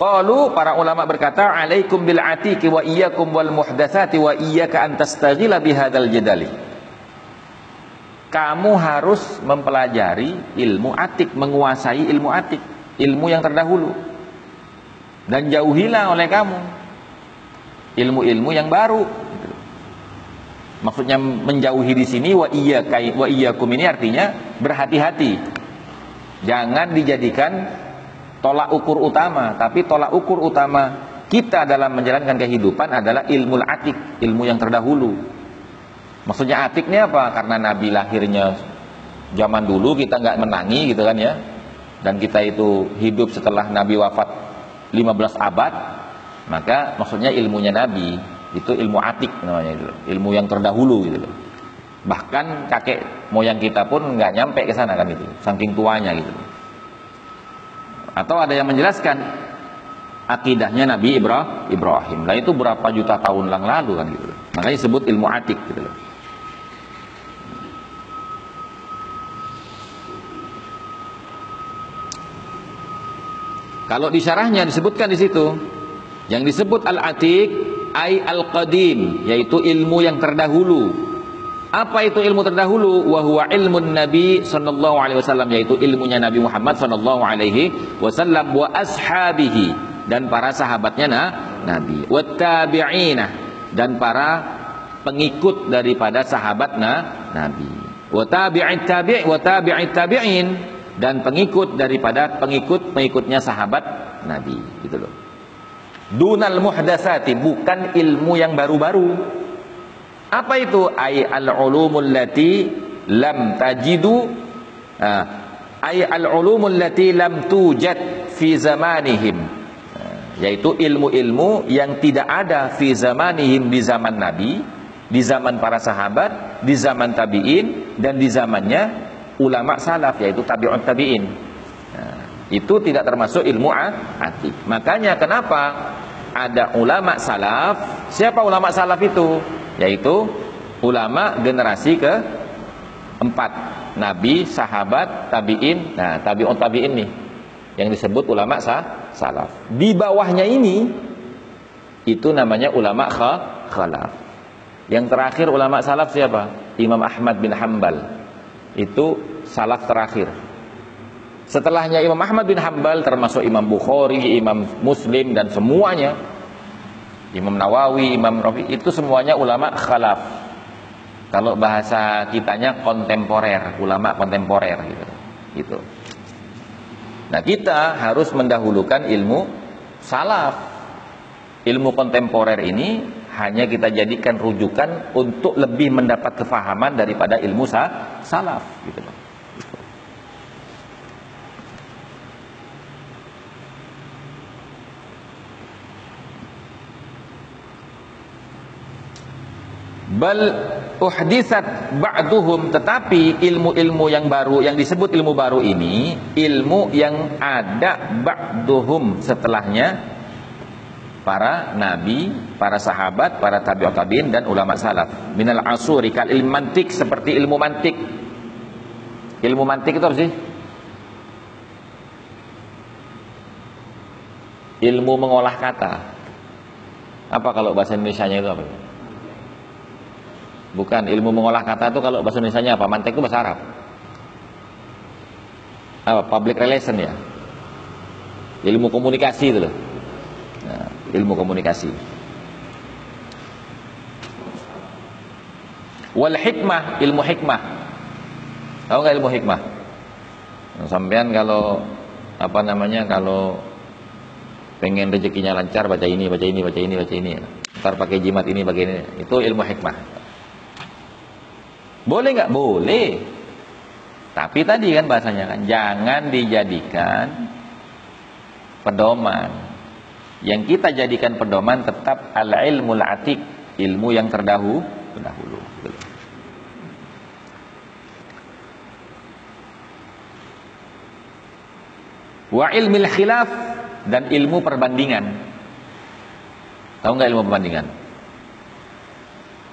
Qalu para ulama berkata alaikum bil atiqi wa iyyakum wal muhdatsati wa iyyaka an tastaghila bihadzal jadali. Kamu harus mempelajari ilmu atik, menguasai ilmu atik, ilmu yang terdahulu. Dan jauhilah oleh kamu ilmu-ilmu yang baru. Maksudnya menjauhi di sini wa iyyaka wa iyyakum ini artinya berhati-hati. Jangan dijadikan tolak ukur utama, tapi tolak ukur utama kita dalam menjalankan kehidupan adalah ilmu atik, ilmu yang terdahulu. Maksudnya atik ini apa? Karena Nabi lahirnya zaman dulu kita nggak menangi gitu kan ya. Dan kita itu hidup setelah Nabi wafat 15 abad, maka maksudnya ilmunya Nabi itu ilmu atik namanya itu, ilmu yang terdahulu gitu loh. Bahkan kakek moyang kita pun nggak nyampe ke sana kan itu, saking tuanya gitu. Atau ada yang menjelaskan akidahnya Nabi Ibrahim. Ibrahim. Lah itu berapa juta tahun yang lalu kan gitu. Makanya disebut ilmu atik gitu loh. Kalau di syarahnya disebutkan di situ, yang disebut al-atik ay al-qadim, yaitu ilmu yang terdahulu. Apa itu ilmu terdahulu? Wa ilmu Nabi sallallahu alaihi wasallam yaitu ilmunya Nabi Muhammad sallallahu alaihi wasallam wa ashabihi dan para sahabatnya nah, Nabi. Wa tabi'ina dan para pengikut daripada sahabat nah, Nabi. Wa tabi'it tabi' wa tabi'it tabi'in dan pengikut daripada pengikut-pengikutnya sahabat Nabi gitu loh. Dunal muhdatsati bukan ilmu yang baru-baru apa itu? Ay al-ulumul lati lam tajidu ay al-ulumul lati lam tujad fi zamanihim. Yaitu ilmu-ilmu yang tidak ada fi zamanihim di zaman Nabi, di zaman para sahabat, di zaman tabi'in dan di zamannya ulama salaf yaitu tabi'un tabi'in. Itu tidak termasuk ilmu atik. Makanya kenapa ada ulama salaf? Siapa ulama salaf itu? yaitu ulama generasi ke empat. Nabi sahabat tabiin. Nah tabiun tabiin nih. Yang disebut ulama sah, salaf. Di bawahnya ini itu namanya ulama kha, khalaf. Yang terakhir ulama salaf siapa? Imam Ahmad bin Hambal itu salaf terakhir setelahnya Imam Ahmad bin Hambal termasuk Imam Bukhari Imam Muslim dan semuanya Imam Nawawi, Imam Rafi itu semuanya ulama khalaf. Kalau bahasa kitanya kontemporer, ulama kontemporer gitu. Gitu. Nah, kita harus mendahulukan ilmu salaf. Ilmu kontemporer ini hanya kita jadikan rujukan untuk lebih mendapat kefahaman daripada ilmu salaf gitu bal uhdisat ba'duhum tetapi ilmu-ilmu yang baru yang disebut ilmu baru ini ilmu yang ada ba'duhum setelahnya para nabi, para sahabat, para tabi'ut tabi'in dan ulama salaf. Minal asuri kal ilmu mantik seperti ilmu mantik. Ilmu mantik itu apa sih? Ilmu mengolah kata. Apa kalau bahasa Indonesia-nya itu apa? Bukan ilmu mengolah kata itu kalau bahasa Indonesia apa? Mantek itu bahasa Arab. Apa? Public relation ya. Ilmu komunikasi itu loh. Nah, ilmu komunikasi. Wal hikmah, ilmu hikmah. Tahu nggak ilmu hikmah? Sampean kalau apa namanya kalau pengen rezekinya lancar baca ini, baca ini, baca ini, baca ini. Ntar pakai jimat ini, bagian ini. Itu ilmu hikmah Boleh nggak? Boleh. Tapi tadi kan bahasanya kan jangan dijadikan pedoman. Yang kita jadikan pedoman tetap al ilmul atik, ilmu yang terdahulu, terdahulu. Wa ilmil khilaf dan ilmu perbandingan. Tahu nggak ilmu perbandingan?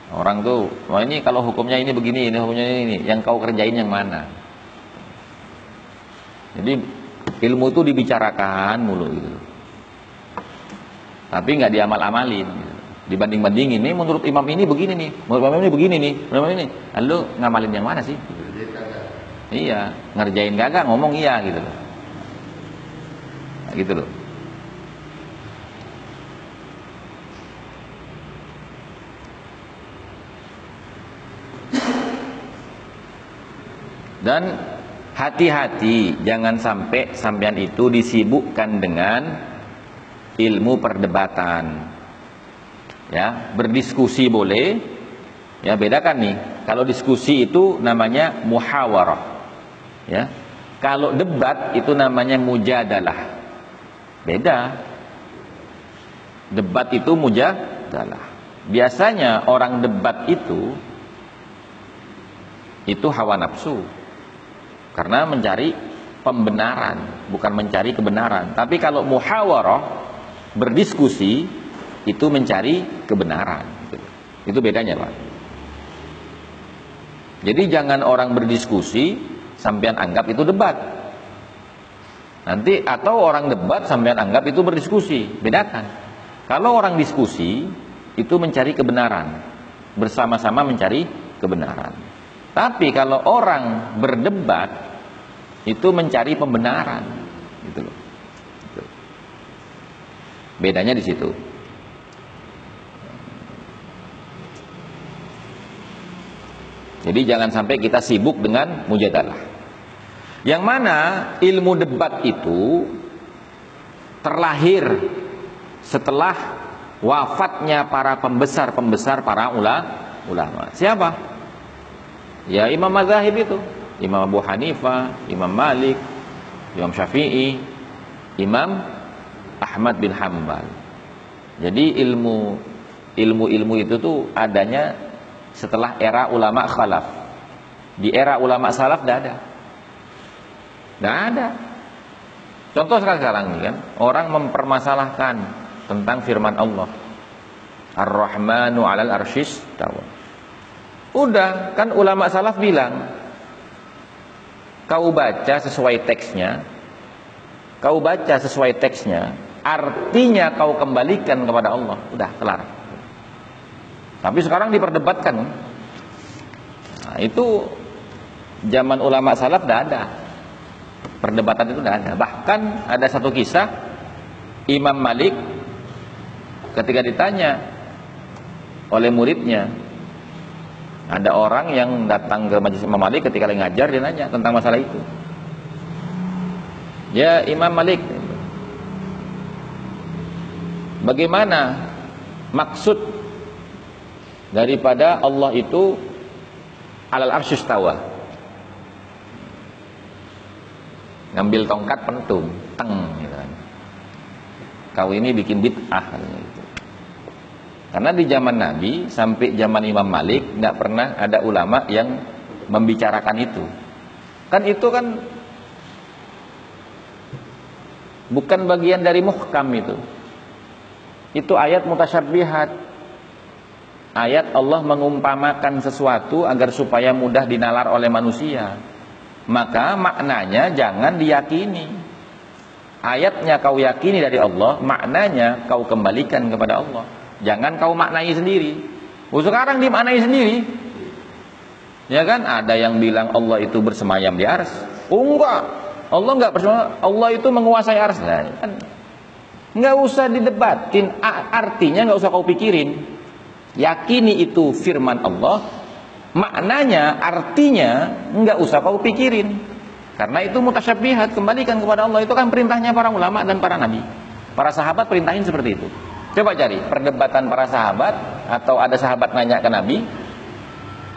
Orang tuh, wah ini kalau hukumnya ini begini, ini hukumnya ini, yang kau kerjain yang mana? Jadi ilmu itu dibicarakan mulu gitu. Tapi nggak diamal-amalin. Gitu. Dibanding-bandingin ini menurut imam ini begini nih, menurut imam ini begini nih, menurut imam ini. Lalu ngamalin yang mana sih? Iya, ngerjain gagak ngomong iya gitu loh. Nah, gitu loh. Dan hati-hati jangan sampai sampean itu disibukkan dengan ilmu perdebatan. Ya, berdiskusi boleh. Ya, bedakan nih. Kalau diskusi itu namanya muhawarah. Ya. Kalau debat itu namanya mujadalah. Beda. Debat itu mujadalah. Biasanya orang debat itu itu hawa nafsu karena mencari pembenaran, bukan mencari kebenaran. Tapi kalau muhawarah, berdiskusi, itu mencari kebenaran. Itu bedanya Pak. Jadi jangan orang berdiskusi, sampean anggap itu debat. Nanti atau orang debat sampean anggap itu berdiskusi, bedakan. Kalau orang diskusi itu mencari kebenaran, bersama-sama mencari kebenaran. Tapi kalau orang berdebat itu mencari pembenaran gitu loh gitu. bedanya di situ jadi jangan sampai kita sibuk dengan mujadalah yang mana ilmu debat itu terlahir setelah wafatnya para pembesar-pembesar para ulama. Siapa? Ya Imam Mazahib itu. Imam Abu Hanifah, Imam Malik, Imam Syafi'i, Imam Ahmad bin Hambal. Jadi ilmu ilmu-ilmu itu tuh adanya setelah era ulama khalaf. Di era ulama salaf tidak ada. Tidak ada. Contoh sekarang, sekarang ini kan, orang mempermasalahkan tentang firman Allah. Ar-Rahmanu 'alal arsyis tawa. Udah, kan ulama salaf bilang, kau baca sesuai teksnya, kau baca sesuai teksnya, artinya kau kembalikan kepada Allah. Udah kelar. Tapi sekarang diperdebatkan. Nah, itu zaman ulama salaf tidak ada. Perdebatan itu tidak ada. Bahkan ada satu kisah Imam Malik ketika ditanya oleh muridnya ada orang yang datang ke majelis Imam Malik ketika lagi ngajar dia nanya tentang masalah itu. Ya Imam Malik, bagaimana maksud daripada Allah itu alal arsyus tawa? Ngambil tongkat pentung, teng gitu kan. Kau ini bikin bid'ah katanya karena di zaman Nabi sampai zaman Imam Malik nggak pernah ada ulama yang membicarakan itu. Kan itu kan bukan bagian dari muhkam itu. Itu ayat mutasyabihat. Ayat Allah mengumpamakan sesuatu agar supaya mudah dinalar oleh manusia. Maka maknanya jangan diyakini. Ayatnya kau yakini dari Allah, maknanya kau kembalikan kepada Allah. Jangan kau maknai sendiri. Oh, sekarang dimaknai sendiri. Ya kan? Ada yang bilang Allah itu bersemayam di ars. Oh enggak. Allah enggak bersemayam. Allah itu menguasai ars. Nah, kan? Enggak usah didebatin. Artinya enggak usah kau pikirin. Yakini itu firman Allah. Maknanya, artinya enggak usah kau pikirin. Karena itu mutasyabihat. Kembalikan kepada Allah. Itu kan perintahnya para ulama dan para nabi. Para sahabat perintahin seperti itu. Coba cari perdebatan para sahabat atau ada sahabat nanya ke Nabi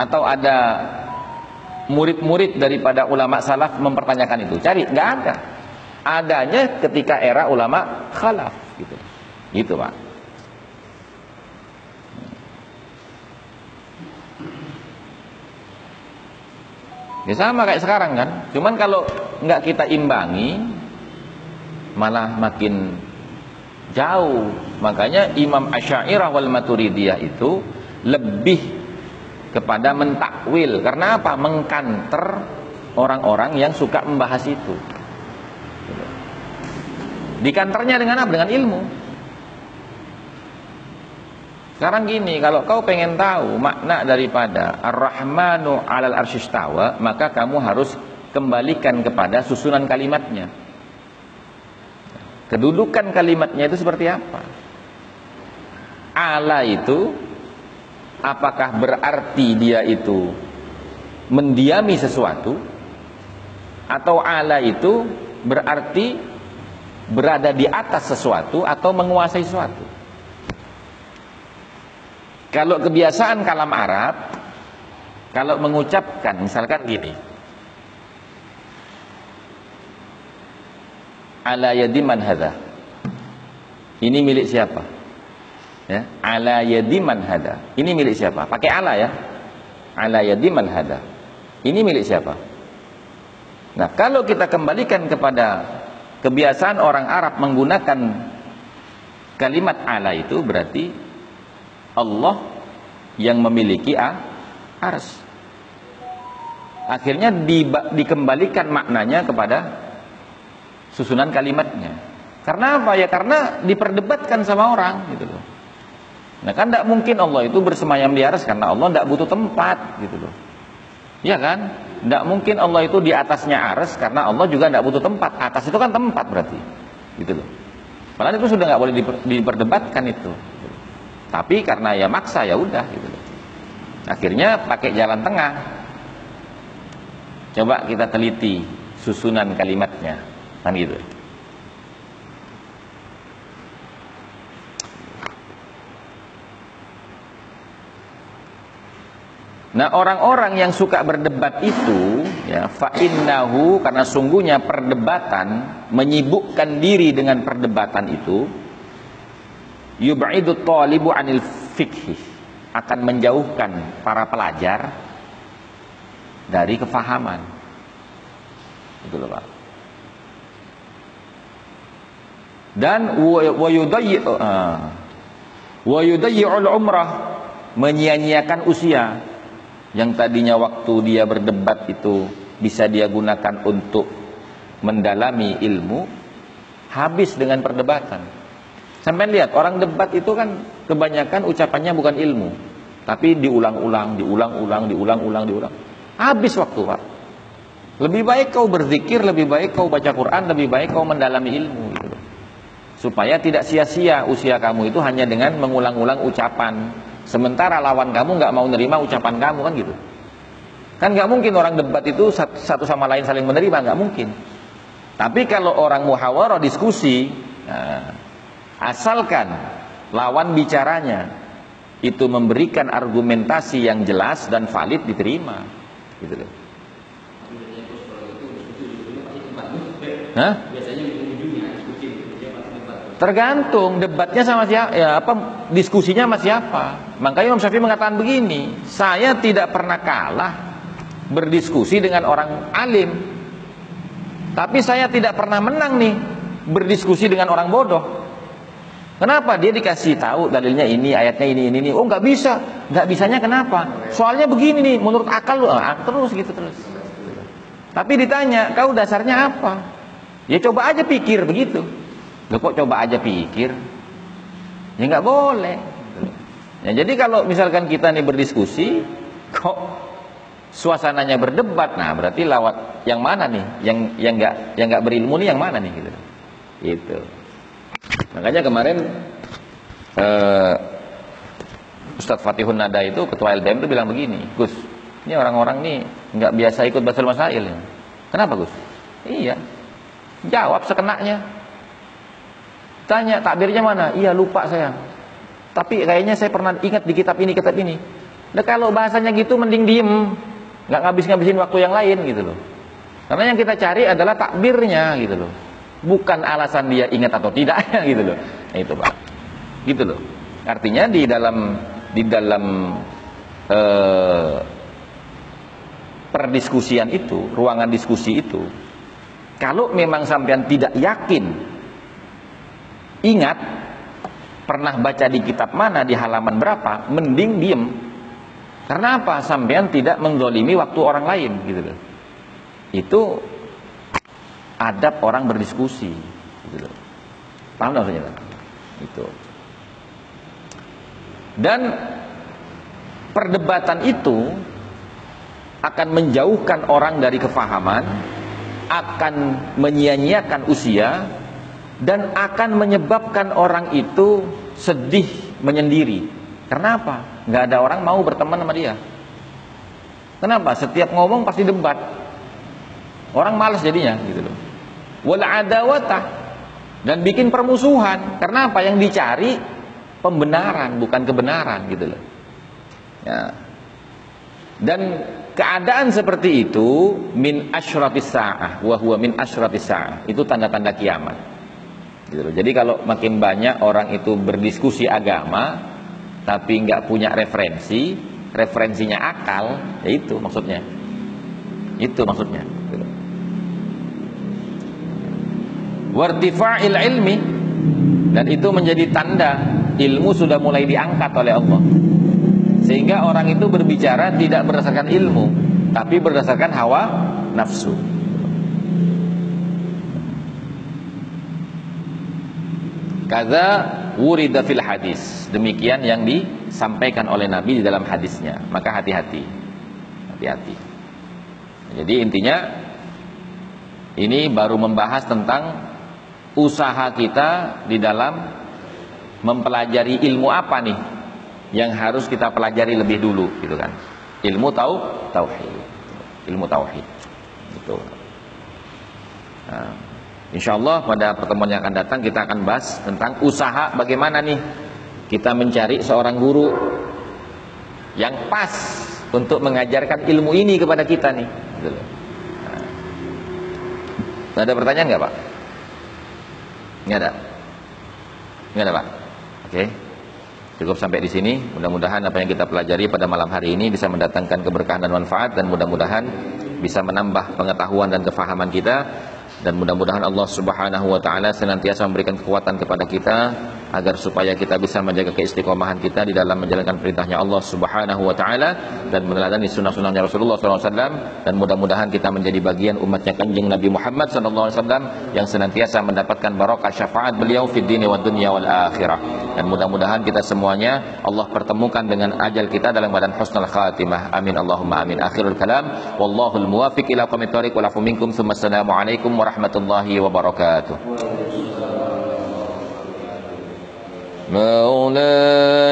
atau ada murid-murid daripada ulama salaf mempertanyakan itu? Cari, nggak ada. Adanya ketika era ulama khalaf gitu. Gitu, Pak. Ya sama kayak sekarang kan. Cuman kalau nggak kita imbangi malah makin jauh. Makanya Imam Asy'ariyah wal Maturidiyah itu lebih kepada mentakwil. Karena apa? Mengkanter orang-orang yang suka membahas itu. Di kantornya dengan apa? Dengan ilmu. Sekarang gini kalau kau pengen tahu makna daripada ar-rahmanu alal arsyistawa maka kamu harus kembalikan kepada susunan kalimatnya kedudukan kalimatnya itu seperti apa ala itu apakah berarti dia itu mendiami sesuatu atau ala itu berarti berada di atas sesuatu atau menguasai sesuatu. Kalau kebiasaan kalam Arab kalau mengucapkan misalkan gini ala yadi man hadha. Ini milik siapa? Ya ala yadi man hada ini milik siapa? Pakai ala ya. Ala yadi man hada ini milik siapa? Nah kalau kita kembalikan kepada kebiasaan orang Arab menggunakan kalimat ala itu berarti Allah yang memiliki a, ars akhirnya di, dikembalikan maknanya kepada susunan kalimatnya karena apa ya karena diperdebatkan sama orang gitu loh Nah kan tidak mungkin Allah itu bersemayam di atas karena Allah tidak butuh tempat gitu loh. Ya kan? Tidak mungkin Allah itu di atasnya aras karena Allah juga tidak butuh tempat. Atas itu kan tempat berarti, gitu loh. Padahal itu sudah nggak boleh diper, diperdebatkan itu. Tapi karena ya maksa ya udah gitu loh. Akhirnya pakai jalan tengah. Coba kita teliti susunan kalimatnya, kan gitu. Nah orang-orang yang suka berdebat itu ya fa'innahu karena sungguhnya perdebatan menyibukkan diri dengan perdebatan itu yub'idu talibu anil fikhi akan menjauhkan para pelajar dari kefahaman. Itu loh Pak. Dan wa yudayyi'u uh, yudayyi'ul umrah menyia-nyiakan usia. Yang tadinya waktu dia berdebat itu bisa dia gunakan untuk mendalami ilmu habis dengan perdebatan. Sampai lihat orang debat itu kan kebanyakan ucapannya bukan ilmu tapi diulang-ulang diulang-ulang diulang-ulang diulang. Habis waktu Pak. Lebih baik kau berzikir lebih baik kau baca Quran lebih baik kau mendalami ilmu. Supaya tidak sia-sia usia kamu itu hanya dengan mengulang-ulang ucapan Sementara lawan kamu nggak mau nerima ucapan kamu kan gitu. Kan nggak mungkin orang debat itu satu sama lain saling menerima nggak mungkin. Tapi kalau orang muhawarah diskusi, nah, asalkan lawan bicaranya itu memberikan argumentasi yang jelas dan valid diterima, gitu loh. Hah? Tergantung debatnya sama siapa, ya apa diskusinya sama siapa. Makanya Imam Syafi'i mengatakan begini, saya tidak pernah kalah berdiskusi dengan orang alim. Tapi saya tidak pernah menang nih berdiskusi dengan orang bodoh. Kenapa? Dia dikasih tahu dalilnya ini, ayatnya ini, ini, ini. Oh nggak bisa, nggak bisanya kenapa? Soalnya begini nih, menurut akal lu, ah, terus gitu terus. Tapi ditanya, kau dasarnya apa? Ya coba aja pikir begitu. Lo kok coba aja pikir? Ya nggak boleh. Ya, jadi kalau misalkan kita nih berdiskusi, kok suasananya berdebat, nah berarti lawat yang mana nih? Yang yang nggak yang nggak berilmu nih yang mana nih gitu? Itu. Makanya kemarin uh, Ustadz Fatihun Nada itu ketua LBM itu bilang begini, Gus, ini orang-orang nih nggak biasa ikut basul masail. Kenapa Gus? Iya, jawab sekenanya. Tanya takbirnya mana? Iya lupa saya. Tapi kayaknya saya pernah ingat di kitab ini, kitab ini. Nah kalau bahasanya gitu mending diem. nggak ngabis-ngabisin waktu yang lain gitu loh. Karena yang kita cari adalah takbirnya gitu loh. Bukan alasan dia ingat atau tidaknya gitu loh. Nah, itu Pak. Gitu loh. Artinya di dalam di dalam eh, perdiskusian itu, ruangan diskusi itu, kalau memang sampean tidak yakin, ingat pernah baca di kitab mana di halaman berapa, mending diem. Karena apa? Sampean tidak mendolimi waktu orang lain gitu loh. Itu adab orang berdiskusi gitu loh. Paham maksudnya? Itu. Dan perdebatan itu akan menjauhkan orang dari kefahaman, akan menyia-nyiakan usia, dan akan menyebabkan orang itu sedih menyendiri. Kenapa? Gak ada orang mau berteman sama dia. Kenapa? Setiap ngomong pasti debat. Orang malas jadinya gitu loh. Wal adawatah dan bikin permusuhan. Karena apa? Yang dicari pembenaran bukan kebenaran gitu loh. Ya. Dan keadaan seperti itu min asyratis sa'ah wa min asyratis sa'ah. Itu tanda-tanda kiamat. Gitu loh. Jadi kalau makin banyak orang itu berdiskusi agama tapi nggak punya referensi, referensinya akal, ya itu maksudnya. Itu maksudnya. Gitu. Wartifa'il ilmi dan itu menjadi tanda ilmu sudah mulai diangkat oleh Allah. Sehingga orang itu berbicara tidak berdasarkan ilmu, tapi berdasarkan hawa nafsu. Kaza wurida fil hadis. Demikian yang disampaikan oleh Nabi di dalam hadisnya. Maka hati-hati. Hati-hati. Jadi intinya ini baru membahas tentang usaha kita di dalam mempelajari ilmu apa nih yang harus kita pelajari lebih dulu gitu kan ilmu tahu tauhid ilmu tauhid gitu nah, insyaallah pada pertemuan yang akan datang kita akan bahas tentang usaha bagaimana nih kita mencari seorang guru yang pas untuk mengajarkan ilmu ini kepada kita nih. Gitu nah, ada pertanyaan nggak pak? Nggak ada? Nggak ada pak? Oke. Cukup sampai di sini. Mudah-mudahan apa yang kita pelajari pada malam hari ini bisa mendatangkan keberkahan dan manfaat dan mudah-mudahan bisa menambah pengetahuan dan kefahaman kita dan mudah-mudahan Allah Subhanahu wa taala senantiasa memberikan kekuatan kepada kita agar supaya kita bisa menjaga keistiqomahan kita di dalam menjalankan perintahnya Allah Subhanahu wa taala dan meneladani sunnah-sunnahnya Rasulullah SAW dan mudah-mudahan kita menjadi bagian umatnya kanjeng Nabi Muhammad SAW yang senantiasa mendapatkan barokah syafaat beliau fid dini wa dunya wal akhirah. Dan mudah-mudahan kita semuanya Allah pertemukan dengan ajal kita dalam badan husnul khatimah. Amin. Allahumma amin. Akhirul kalam. Wallahul muwafiq ila qamit thariq wa minkum. Thumma assalamu alaikum ورحمة الله وبركاته مولاي